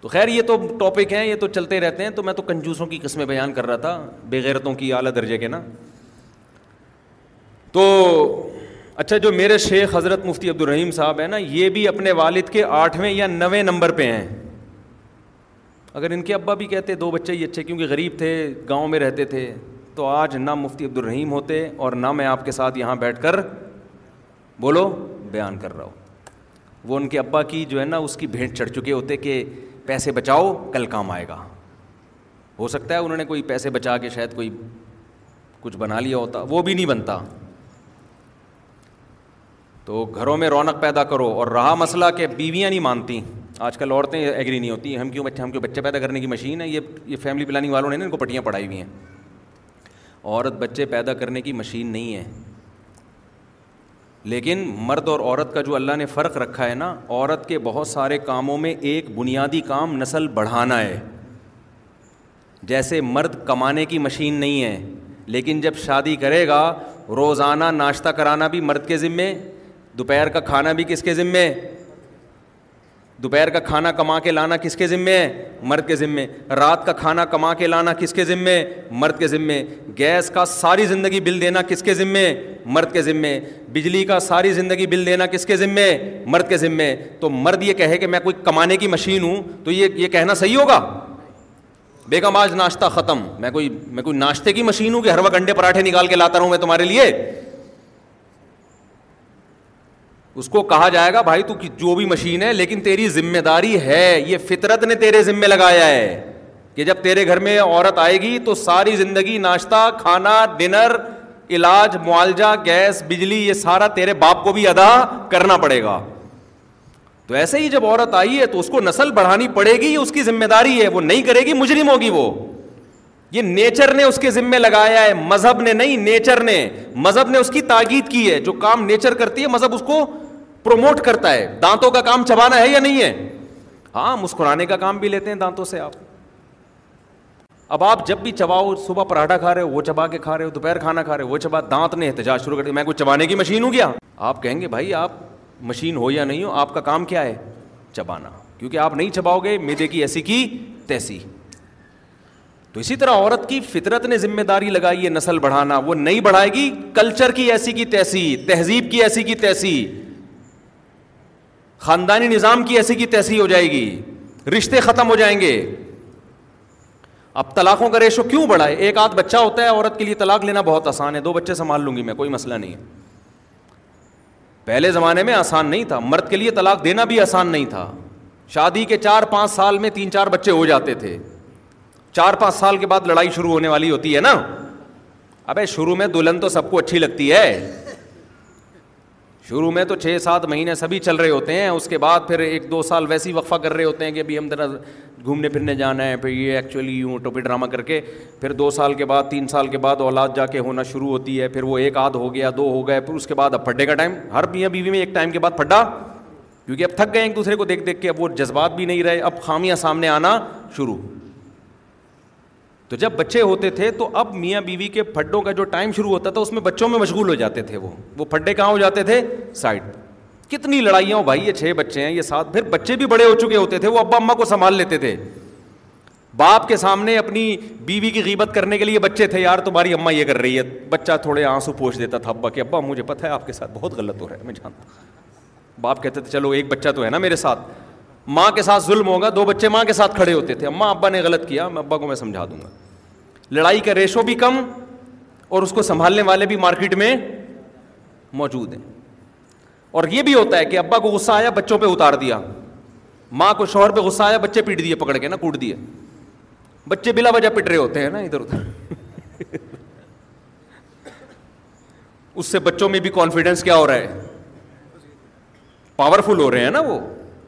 تو خیر یہ تو ٹاپک ہیں یہ تو چلتے رہتے ہیں تو میں تو کنجوسوں کی قسمیں بیان کر رہا تھا بےغیرتوں کی اعلیٰ درجے کے نا تو اچھا جو میرے شیخ حضرت مفتی عبد الرحیم صاحب ہیں نا یہ بھی اپنے والد کے آٹھویں یا نویں نمبر پہ ہیں اگر ان کے ابا بھی کہتے دو بچے ہی اچھے کیونکہ غریب تھے گاؤں میں رہتے تھے تو آج نہ مفتی عبد الرحیم ہوتے اور نہ میں آپ کے ساتھ یہاں بیٹھ کر بولو بیان کر رہا ہوں وہ ان کے ابا کی جو ہے نا اس کی بھیٹ چڑھ چکے ہوتے کہ پیسے بچاؤ کل کام آئے گا ہو سکتا ہے انہوں نے کوئی پیسے بچا کے شاید کوئی کچھ بنا لیا ہوتا وہ بھی نہیں بنتا تو گھروں میں رونق پیدا کرو اور رہا مسئلہ کہ بیویاں نہیں مانتی آج کل عورتیں ایگری نہیں ہوتی ہم کیوں بچے ہم کیوں بچے پیدا کرنے کی مشین ہے یہ فیملی پلاننگ والوں نے ان کو پٹیاں پڑھائی ہوئی ہیں عورت بچے پیدا کرنے کی مشین نہیں ہے لیکن مرد اور عورت کا جو اللہ نے فرق رکھا ہے نا عورت کے بہت سارے کاموں میں ایک بنیادی کام نسل بڑھانا ہے جیسے مرد کمانے کی مشین نہیں ہے لیکن جب شادی کرے گا روزانہ ناشتہ کرانا بھی مرد کے ذمے دوپہر کا کھانا بھی کس کے ذمے دوپہر کا کھانا کما کے لانا کس کے ذمے مرد کے ذمے رات کا کھانا کما کے لانا کس کے ذمے مرد کے ذمے گیس کا ساری زندگی بل دینا کس کے ذمے مرد کے ذمے بجلی کا ساری زندگی بل دینا کس کے ذمے مرد کے ذمے تو مرد یہ کہے کہ میں کوئی کمانے کی مشین ہوں تو یہ یہ کہنا صحیح ہوگا بیگم آج ناشتہ ختم میں کوئی میں کوئی ناشتے کی مشین ہوں کہ ہر وقت انڈے پراٹھے نکال کے لاتا رہوں میں تمہارے لیے اس کو کہا جائے گا بھائی تو جو بھی مشین ہے لیکن تیری ذمہ داری ہے یہ فطرت نے تیرے ذمہ لگایا ہے کہ جب تیرے گھر میں عورت آئے گی تو ساری زندگی ناشتہ کھانا ڈنر علاج معالجہ گیس بجلی یہ سارا تیرے باپ کو بھی ادا کرنا پڑے گا تو ایسے ہی جب عورت آئی ہے تو اس کو نسل بڑھانی پڑے گی اس کی ذمہ داری ہے وہ نہیں کرے گی مجرم ہوگی وہ یہ نیچر نے اس کے ذمے لگایا ہے مذہب نے نہیں نیچر نے مذہب نے اس کی تاکید کی ہے جو کام نیچر کرتی ہے مذہب اس کو پروموٹ کرتا ہے دانتوں کا کام چبانا ہے یا نہیں ہے ہاں مسکرانے کا کام بھی لیتے ہیں دانتوں سے آپ اب آپ جب بھی چباؤ صبح پراٹھا کھا رہے ہو وہ چبا کے کھا رہے ہو دوپہر کھانا کھا رہے ہو وہ چبا دانت نے احتجاج شروع کر دیا میں کوئی چبانے کی مشین ہوں گیا آپ کہیں گے بھائی آپ مشین ہو یا نہیں ہو آپ کا کام کیا ہے چبانا کیونکہ آپ نہیں چباؤ گے میدے کی ایسی کی تیسی تو اسی طرح عورت کی فطرت نے ذمہ داری لگائی ہے نسل بڑھانا وہ نہیں بڑھائے گی کلچر کی ایسی کی تیسی تہذیب کی ایسی کی تیسی خاندانی نظام کی ایسی کی تیسی ہو جائے گی رشتے ختم ہو جائیں گے اب طلاقوں کا ریشو کیوں بڑھا ہے ایک آدھ بچہ ہوتا ہے عورت کے لیے طلاق لینا بہت آسان ہے دو بچے سنبھال لوں گی میں کوئی مسئلہ نہیں ہے پہلے زمانے میں آسان نہیں تھا مرد کے لیے طلاق دینا بھی آسان نہیں تھا شادی کے چار پانچ سال میں تین چار بچے ہو جاتے تھے چار پانچ سال کے بعد لڑائی شروع ہونے والی ہوتی ہے نا ابے شروع میں دلہن تو سب کو اچھی لگتی ہے شروع میں تو چھ سات مہینے سبھی چل رہے ہوتے ہیں اس کے بعد پھر ایک دو سال ویسی وقفہ کر رہے ہوتے ہیں کہ ابھی ہم ذرا گھومنے پھرنے جانا ہے پھر یہ ایکچولی یوں ٹوپی ڈرامہ کر کے پھر دو سال کے بعد تین سال کے بعد اولاد جا کے ہونا شروع ہوتی ہے پھر وہ ایک آدھ ہو گیا دو ہو گیا پھر اس کے بعد اب پھڈے کا ٹائم ہر بیوی میں ایک ٹائم کے بعد پھڈا کیونکہ اب تھک گئے ایک دوسرے کو دیکھ دیکھ کے اب وہ جذبات بھی نہیں رہے اب خامیاں سامنے آنا شروع تو جب بچے ہوتے تھے تو اب میاں بیوی کے پھڈوں کا جو ٹائم شروع ہوتا تھا اس میں بچوں میں مشغول ہو جاتے تھے وہ وہ پھڈے کہاں ہو ہو جاتے تھے سائڈ کتنی لڑائیاں بھائی یہ چھ بچے ہیں یہ پھر بچے بھی بڑے ہو چکے ہوتے تھے وہ ابا اما کو سنبھال لیتے تھے باپ کے سامنے اپنی بیوی کی قیمت کرنے کے لیے بچے تھے یار تمہاری اماں یہ کر رہی ہے بچہ تھوڑے آنسو پوچھ دیتا تھا ابا کہ ابا مجھے پتہ ہے آپ کے ساتھ بہت غلط ہو رہا ہے میں جانتا باپ کہتے تھے چلو ایک بچہ تو ہے نا میرے ساتھ ماں کے ساتھ ظلم ہوگا دو بچے ماں کے ساتھ کھڑے ہوتے تھے اماں ابا نے غلط کیا میں ابا کو میں سمجھا دوں گا لڑائی کا ریشو بھی کم اور اس کو سنبھالنے والے بھی مارکیٹ میں موجود ہیں اور یہ بھی ہوتا ہے کہ ابا کو غصہ آیا بچوں پہ اتار دیا ماں کو شوہر پہ غصہ آیا بچے پیٹ دیے پکڑ کے نا کوٹ دیے بچے بلا وجہ پٹ رہے ہوتے ہیں نا ادھر ادھر اس سے بچوں میں بھی کانفیڈینس کیا ہو رہا ہے پاورفل ہو رہے ہیں نا وہ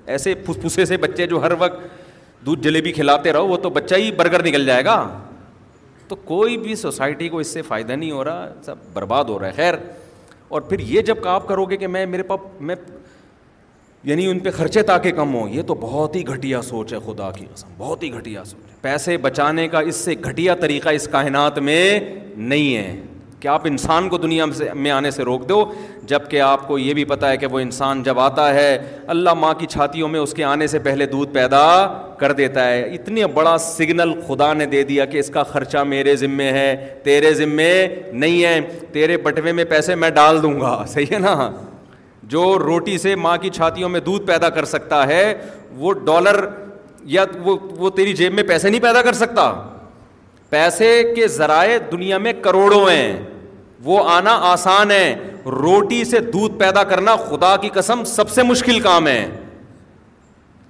ایسے پھسے سے بچے جو ہر وقت دودھ جلیبی کھلاتے رہو وہ تو بچہ ہی برگر نکل جائے گا تو کوئی بھی سوسائٹی کو اس سے فائدہ نہیں ہو رہا سب برباد ہو رہا ہے خیر اور پھر یہ جب آپ کرو گے کہ میں میرے پاپ میں یعنی ان پہ خرچے تاکہ کم ہوں یہ تو بہت ہی گھٹیا سوچ ہے خدا کی قسم بہت ہی گھٹیا سوچ ہے پیسے بچانے کا اس سے گھٹیا طریقہ اس کائنات میں نہیں ہے کہ آپ انسان کو دنیا میں آنے سے روک دو جب کہ آپ کو یہ بھی پتا ہے کہ وہ انسان جب آتا ہے اللہ ماں کی چھاتیوں میں اس کے آنے سے پہلے دودھ پیدا کر دیتا ہے اتنا بڑا سگنل خدا نے دے دیا کہ اس کا خرچہ میرے ذمے ہے تیرے ذمے نہیں ہیں تیرے بٹوے میں پیسے میں ڈال دوں گا صحیح ہے نا جو روٹی سے ماں کی چھاتیوں میں دودھ پیدا کر سکتا ہے وہ ڈالر یا وہ وہ تیری جیب میں پیسے نہیں پیدا کر سکتا پیسے کے ذرائع دنیا میں کروڑوں ہیں وہ آنا آسان ہے روٹی سے دودھ پیدا کرنا خدا کی قسم سب سے مشکل کام ہے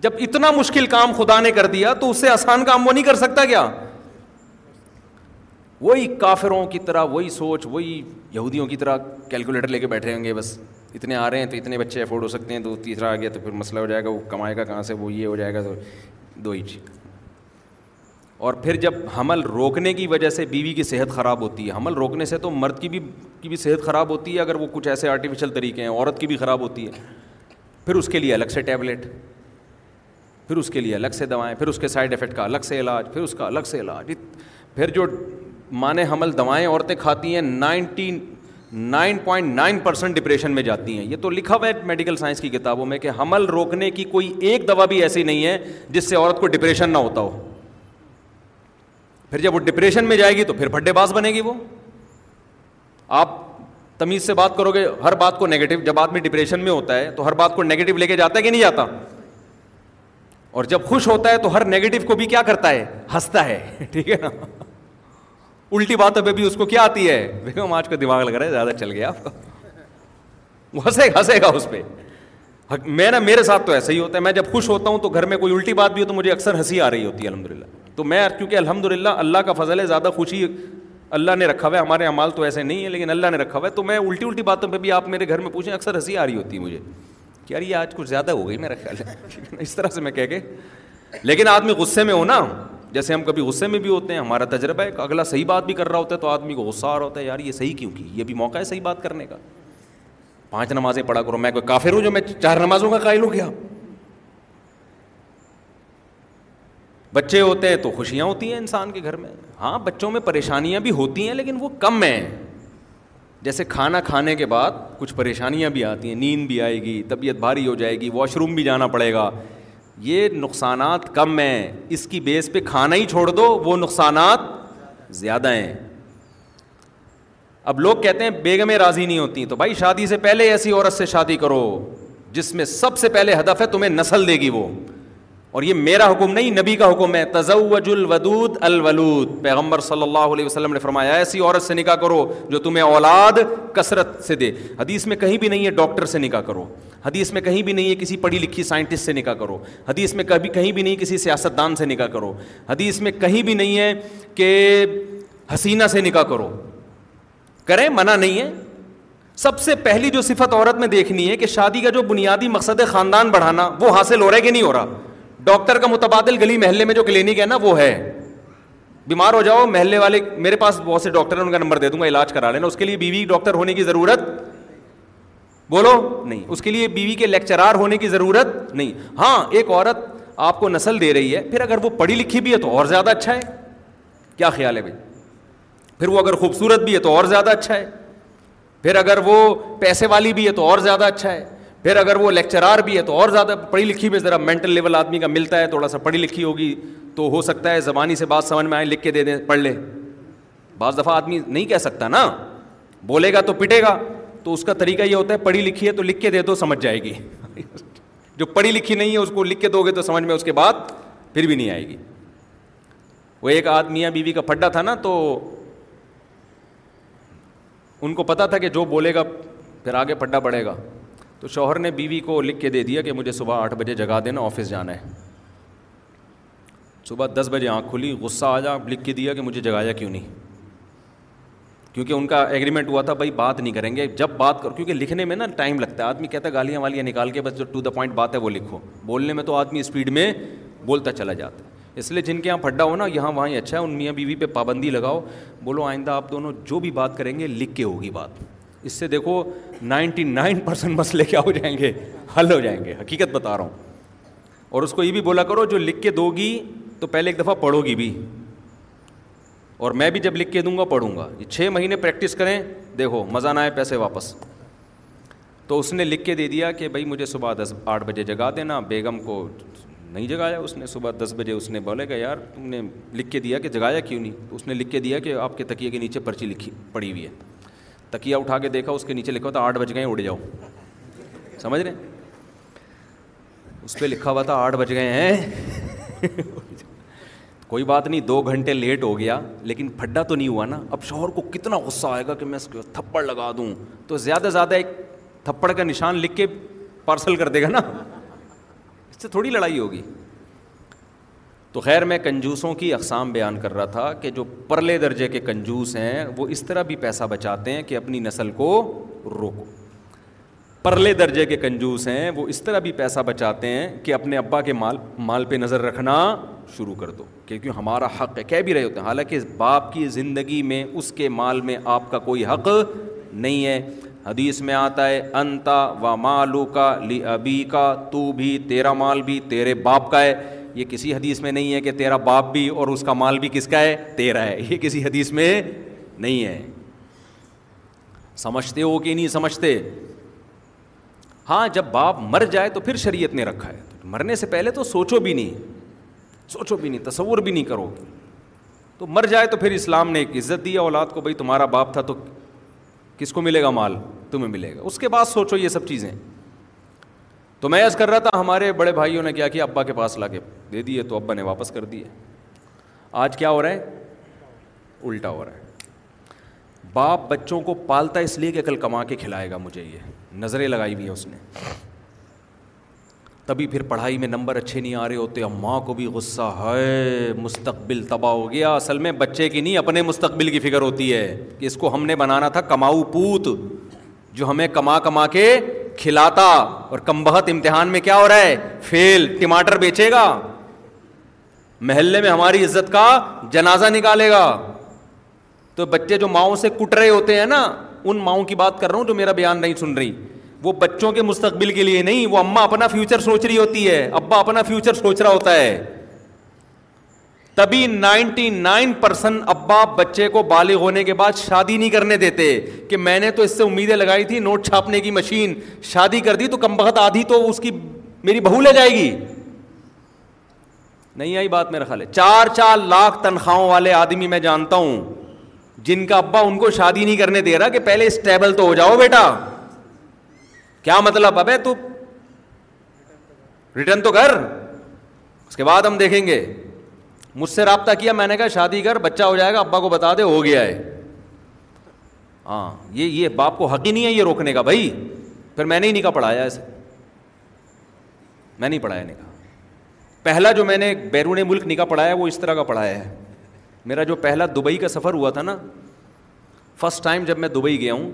جب اتنا مشکل کام خدا نے کر دیا تو اس سے آسان کام وہ نہیں کر سکتا کیا وہی کافروں کی طرح وہی سوچ وہی یہودیوں کی طرح کیلکولیٹر لے کے بیٹھے ہوں گے بس اتنے آ رہے ہیں تو اتنے بچے افورڈ ہو سکتے ہیں تو تیسرا آ گیا تو پھر مسئلہ ہو جائے گا وہ کمائے گا کہاں سے وہ یہ ہو جائے گا تو دو ہی چیز اور پھر جب حمل روکنے کی وجہ سے بیوی کی صحت خراب ہوتی ہے حمل روکنے سے تو مرد کی بھی کی بھی صحت خراب ہوتی ہے اگر وہ کچھ ایسے آرٹیفیشیل طریقے ہیں عورت کی بھی خراب ہوتی ہے پھر اس کے لیے الگ سے ٹیبلیٹ پھر اس کے لیے الگ سے دوائیں پھر اس کے سائڈ افیکٹ کا الگ سے علاج پھر اس کا الگ سے علاج پھر جو مان حمل دوائیں عورتیں کھاتی ہیں ninety nine point nine percent depression میں جاتی ہیں یہ تو لکھا ہوا ہے میڈیکل سائنس کی کتابوں میں کہ حمل روکنے کی کوئی ایک دوا بھی ایسی نہیں ہے جس سے عورت کو ڈپریشن نہ ہوتا ہو پھر جب وہ ڈپریشن میں جائے گی تو پھر بھڈے باز بنے گی وہ آپ تمیز سے بات کرو گے ہر بات کو نیگیٹو جب آدمی ڈپریشن میں ہوتا ہے تو ہر بات کو نیگیٹو لے کے جاتا ہے کہ نہیں جاتا اور جب خوش ہوتا ہے تو ہر نگیٹو کو بھی کیا کرتا ہے ہنستا ہے ٹھیک ہے نا الٹی باتوں پہ بھی اس کو کیا آتی ہے بیگم آج کا دماغ لگ رہا ہے زیادہ چل گیا آپ وہ ہنسے ہنسے گا اس پہ میں نا میرے ساتھ تو ایسا ہی ہوتا ہے میں جب خوش ہوتا ہوں تو گھر میں کوئی الٹی بات بھی ہو تو مجھے اکثر ہنسی آ رہی ہوتی ہے الحمد للہ تو میں کیونکہ الحمد للہ اللہ کا فضل ہے زیادہ خوشی اللہ نے رکھا ہوا ہے ہمارے اعمال تو ایسے نہیں ہیں لیکن اللہ نے رکھا ہوا ہے تو میں الٹی الٹی باتوں پہ بھی آپ میرے گھر میں پوچھیں اکثر ہنسی آ رہی ہوتی ہے مجھے کہ یار یہ آج کچھ زیادہ ہو گئی میرا خیال ہے اس طرح سے میں کہہ کے لیکن آدمی غصے میں ہونا جیسے ہم کبھی غصے میں بھی ہوتے ہیں ہمارا تجربہ ہے اگلا صحیح بات بھی کر رہا ہوتا ہے تو آدمی کو غصہ آ رہا ہوتا ہے یار یہ صحیح کیوں کی یہ بھی موقع ہے صحیح بات کرنے کا پانچ نمازیں پڑھا کرو میں کوئی کافر ہوں جو میں چار نمازوں کا قائل ہو گیا بچے ہوتے ہیں تو خوشیاں ہوتی ہیں انسان کے گھر میں ہاں بچوں میں پریشانیاں بھی ہوتی ہیں لیکن وہ کم ہیں جیسے کھانا کھانے کے بعد کچھ پریشانیاں بھی آتی ہیں نیند بھی آئے گی طبیعت بھاری ہو جائے گی واش روم بھی جانا پڑے گا یہ نقصانات کم ہیں اس کی بیس پہ کھانا ہی چھوڑ دو وہ نقصانات زیادہ ہیں اب لوگ کہتے ہیں بیگمیں راضی نہیں ہوتی تو بھائی شادی سے پہلے ایسی عورت سے شادی کرو جس میں سب سے پہلے ہدف ہے تمہیں نسل دے گی وہ اور یہ میرا حکم نہیں نبی کا حکم ہے تزوج الودود الولود پیغمبر صلی اللہ علیہ وسلم نے فرمایا ایسی عورت سے نکاح کرو جو تمہیں اولاد کثرت سے دے حدیث میں کہیں بھی نہیں ہے ڈاکٹر سے نکاح کرو حدیث میں کہیں بھی نہیں ہے کسی پڑھی لکھی سائنٹسٹ سے نکاح کرو حدیث میں کبھی کہیں بھی نہیں کسی سیاست دان سے نکاح کرو حدیث میں کہیں بھی نہیں ہے کہ حسینہ سے نکاح کرو کریں منع نہیں ہے سب سے پہلی جو صفت عورت میں دیکھنی ہے کہ شادی کا جو بنیادی مقصد ہے خاندان بڑھانا وہ حاصل ہو رہا ہے کہ نہیں ہو رہا ڈاکٹر کا متبادل گلی محلے میں جو کلینک ہے نا وہ ہے بیمار ہو جاؤ محلے والے میرے پاس بہت سے ڈاکٹر ہیں ان کا نمبر دے دوں گا علاج کرا لینا اس کے لیے بیوی ڈاکٹر ہونے کی ضرورت بولو نہیں اس کے لیے بیوی کے لیکچرار ہونے کی ضرورت نہیں ہاں ایک عورت آپ کو نسل دے رہی ہے پھر اگر وہ پڑھی لکھی بھی ہے تو اور زیادہ اچھا ہے کیا خیال ہے بھائی پھر وہ اگر خوبصورت بھی ہے تو اور زیادہ اچھا ہے پھر اگر وہ پیسے والی بھی ہے تو اور زیادہ اچھا ہے پھر اگر وہ لیکچرار بھی ہے تو اور زیادہ پڑھی لکھی میں ذرا مینٹل لیول آدمی کا ملتا ہے تھوڑا سا پڑھی لکھی ہوگی تو ہو سکتا ہے زبانی سے بات سمجھ میں آئے لکھ کے دے دیں پڑھ لے بعض دفعہ آدمی نہیں کہہ سکتا نا بولے گا تو پٹے گا تو اس کا طریقہ یہ ہوتا ہے پڑھی لکھی ہے تو لکھ کے دے دو سمجھ جائے گی جو پڑھی لکھی نہیں ہے اس کو لکھ کے دو گے تو سمجھ میں اس کے بعد پھر بھی نہیں آئے گی وہ ایک آدمی یا بیوی کا پھڈا تھا نا تو ان کو پتا تھا کہ جو بولے گا پھر آگے پھڈا بڑھے گا تو شوہر نے بیوی کو لکھ کے دے دیا کہ مجھے صبح آٹھ بجے جگا دینا آفس جانا ہے صبح دس بجے آنکھ کھلی غصہ آ جا لکھ کے دیا کہ مجھے جگایا کیوں نہیں کیونکہ ان کا ایگریمنٹ ہوا تھا بھائی بات نہیں کریں گے جب بات کرو کیونکہ لکھنے میں نا ٹائم لگتا ہے آدمی کہتا ہے گالیاں والیاں نکال کے بس جو ٹو دا پوائنٹ بات ہے وہ لکھو بولنے میں تو آدمی اسپیڈ میں بولتا چلا جاتا ہے اس لیے جن کے یہاں پھڈا ہو نا یہاں ہی اچھا ہے ان میاں بیوی پہ پابندی لگاؤ بولو آئندہ آپ دونوں جو بھی بات کریں گے لکھ کے ہوگی بات اس سے دیکھو نائنٹی نائن پرسینٹ مسئلے کیا ہو جائیں گے حل ہو جائیں گے حقیقت بتا رہا ہوں اور اس کو یہ بھی بولا کرو جو لکھ کے دو گی تو پہلے ایک دفعہ پڑھو گی بھی اور میں بھی جب لکھ کے دوں گا پڑھوں گا یہ چھ مہینے پریکٹس کریں دیکھو مزہ نہ آئے پیسے واپس تو اس نے لکھ کے دے دیا کہ بھائی مجھے صبح دس آٹھ بجے جگا دینا بیگم کو نہیں جگایا اس نے صبح دس بجے اس نے بولے کہ یار تم نے لکھ کے دیا کہ جگایا کیوں نہیں تو اس نے لکھ کے دیا کہ آپ کے تکیے کے نیچے پرچی لکھی پڑی ہوئی ہے تکیا اٹھا کے دیکھا اس کے نیچے لکھا ہوا تھا آٹھ بج گئے اٹھ جاؤ سمجھ رہے اس پہ لکھا ہوا تھا آٹھ بج گئے ہیں کوئی بات نہیں دو گھنٹے لیٹ ہو گیا لیکن پھڈا تو نہیں ہوا نا اب شوہر کو کتنا غصہ آئے گا کہ میں اس کو تھپڑ لگا دوں تو زیادہ زیادہ ایک تھپڑ کا نشان لکھ کے پارسل کر دے گا نا اس سے تھوڑی لڑائی ہوگی تو خیر میں کنجوسوں کی اقسام بیان کر رہا تھا کہ جو پرلے درجے کے کنجوس ہیں وہ اس طرح بھی پیسہ بچاتے ہیں کہ اپنی نسل کو روکو پرلے درجے کے کنجوس ہیں وہ اس طرح بھی پیسہ بچاتے ہیں کہ اپنے ابا کے مال مال پہ نظر رکھنا شروع کر دو کیونکہ ہمارا حق ہے کہہ بھی رہے ہوتے ہیں حالانکہ باپ کی زندگی میں اس کے مال میں آپ کا کوئی حق نہیں ہے حدیث میں آتا ہے انتا و مالو کا لی ابی کا تو بھی تیرا مال بھی تیرے باپ کا ہے یہ کسی حدیث میں نہیں ہے کہ تیرا باپ بھی اور اس کا مال بھی کس کا ہے تیرا ہے یہ کسی حدیث میں نہیں ہے سمجھتے ہو کہ نہیں سمجھتے ہاں جب باپ مر جائے تو پھر شریعت نے رکھا ہے مرنے سے پہلے تو سوچو بھی نہیں سوچو بھی نہیں تصور بھی نہیں کرو تو مر جائے تو پھر اسلام نے ایک عزت دی اولاد کو بھائی تمہارا باپ تھا تو کس کو ملے گا مال تمہیں ملے گا اس کے بعد سوچو یہ سب چیزیں تو میں ایسا کر رہا تھا ہمارے بڑے بھائیوں نے کیا کیا ابا کے پاس لا کے دے دیے تو ابا نے واپس کر دیے آج کیا ہو رہا ہے الٹا ہو رہا ہے باپ بچوں کو پالتا اس لیے کہ کل کما کے کھلائے گا مجھے یہ نظریں لگائی ہوئی ہیں اس نے تبھی پھر پڑھائی میں نمبر اچھے نہیں آ رہے ہوتے اماں کو بھی غصہ ہے مستقبل تباہ ہو گیا اصل میں بچے کی نہیں اپنے مستقبل کی فکر ہوتی ہے کہ اس کو ہم نے بنانا تھا کماؤ پوت جو ہمیں کما کما کے کھلاتا اور کم بہت امتحان میں کیا ہو رہا ہے فیل ٹماٹر بیچے گا محلے میں ہماری عزت کا جنازہ نکالے گا تو بچے جو ماؤں سے کٹ رہے ہوتے ہیں نا ان ماؤں کی بات کر رہا ہوں جو میرا بیان نہیں سن رہی وہ بچوں کے مستقبل کے لیے نہیں وہ اما اپنا فیوچر سوچ رہی ہوتی ہے ابا اپنا فیوچر سوچ رہا ہوتا ہے تبھی نائنٹی نائن پرسینٹ ابا بچے کو بالغ ہونے کے بعد شادی نہیں کرنے دیتے کہ میں نے تو اس سے امیدیں لگائی تھی نوٹ چھاپنے کی مشین شادی کر دی تو کم بہت آدھی تو اس کی میری بہو لے جائے گی نہیں آئی بات میرا خیال ہے چار چار لاکھ تنخواہوں والے آدمی میں جانتا ہوں جن کا ابا ان کو شادی نہیں کرنے دے رہا کہ پہلے اسٹیبل تو ہو جاؤ بیٹا کیا مطلب اب ہے تو ریٹرن تو کر اس کے بعد ہم دیکھیں گے مجھ سے رابطہ کیا میں نے کہا شادی کر بچہ ہو جائے گا ابا کو بتا دے ہو گیا ہے ہاں یہ یہ باپ کو حق ہی نہیں ہے یہ روکنے کا بھائی پھر میں نے ہی نکاح پڑھایا اسے میں نہیں پڑھایا نکاح پہلا جو میں نے بیرون ملک نکاح پڑھایا وہ اس طرح کا پڑھایا ہے میرا جو پہلا دبئی کا سفر ہوا تھا نا فسٹ ٹائم جب میں دبئی گیا ہوں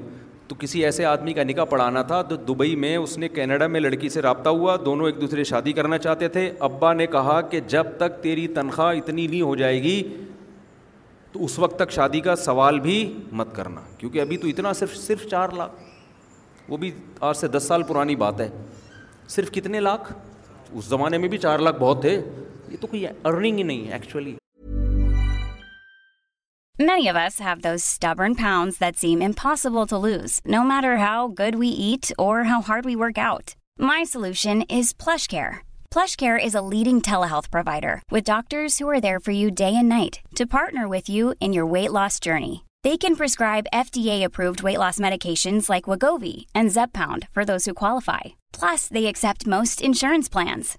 تو کسی ایسے آدمی کا نکاح پڑھانا تھا تو دبئی میں اس نے کینیڈا میں لڑکی سے رابطہ ہوا دونوں ایک دوسرے شادی کرنا چاہتے تھے ابا نے کہا کہ جب تک تیری تنخواہ اتنی نہیں ہو جائے گی تو اس وقت تک شادی کا سوال بھی مت کرنا کیونکہ ابھی تو اتنا صرف صرف چار لاکھ وہ بھی آج سے دس سال پرانی بات ہے صرف کتنے لاکھ اس زمانے میں بھی چار لاکھ بہت تھے یہ تو کوئی ارننگ ہی نہیں ہے actually Many of us have those stubborn pounds that seem impossible to lose, no matter how good we eat or how hard we work out. My solution is PlushCare. PlushCare is a leading telehealth provider with doctors who are there for you day and night to partner with you in your weight loss journey. They can prescribe FDA-approved weight loss medications like Wegovy and Zepbound for those who qualify. Plus, they accept most insurance plans.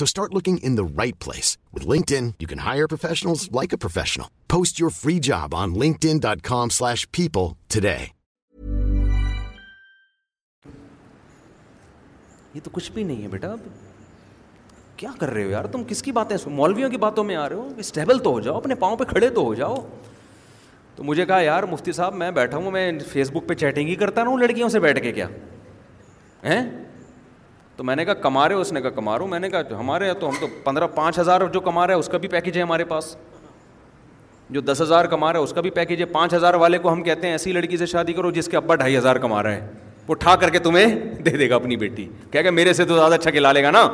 بیٹا کیا کر رہے ہوتے مولویوں کی باتوں میں آ رہے ہو اسٹیبل تو ہو جاؤ اپنے پاؤں پہ کھڑے تو ہو جاؤ تو مجھے کہا یار مفتی صاحب میں بیٹھا ہوں میں فیس بک پہ چیٹنگ ہی کرتا رہا ہوں لڑکیوں سے بیٹھ کے کیا تو میں نے کہا کما رہے ہو اس نے کہا ہوں میں نے کہا ہمارے یہاں تو ہم تو پندرہ پانچ ہزار جو کما رہے ہیں اس کا بھی پیکیج ہے ہمارے پاس جو دس ہزار کما رہا ہے اس کا بھی پیکیج ہے پانچ ہزار والے کو ہم کہتے ہیں ایسی لڑکی سے شادی کرو جس کے ابا ڈھائی ہزار کما رہے ہیں وہ ٹھا کر کے تمہیں دے دے گا اپنی بیٹی کہہ کہ میرے سے تو زیادہ اچھا کھلا لے گا نا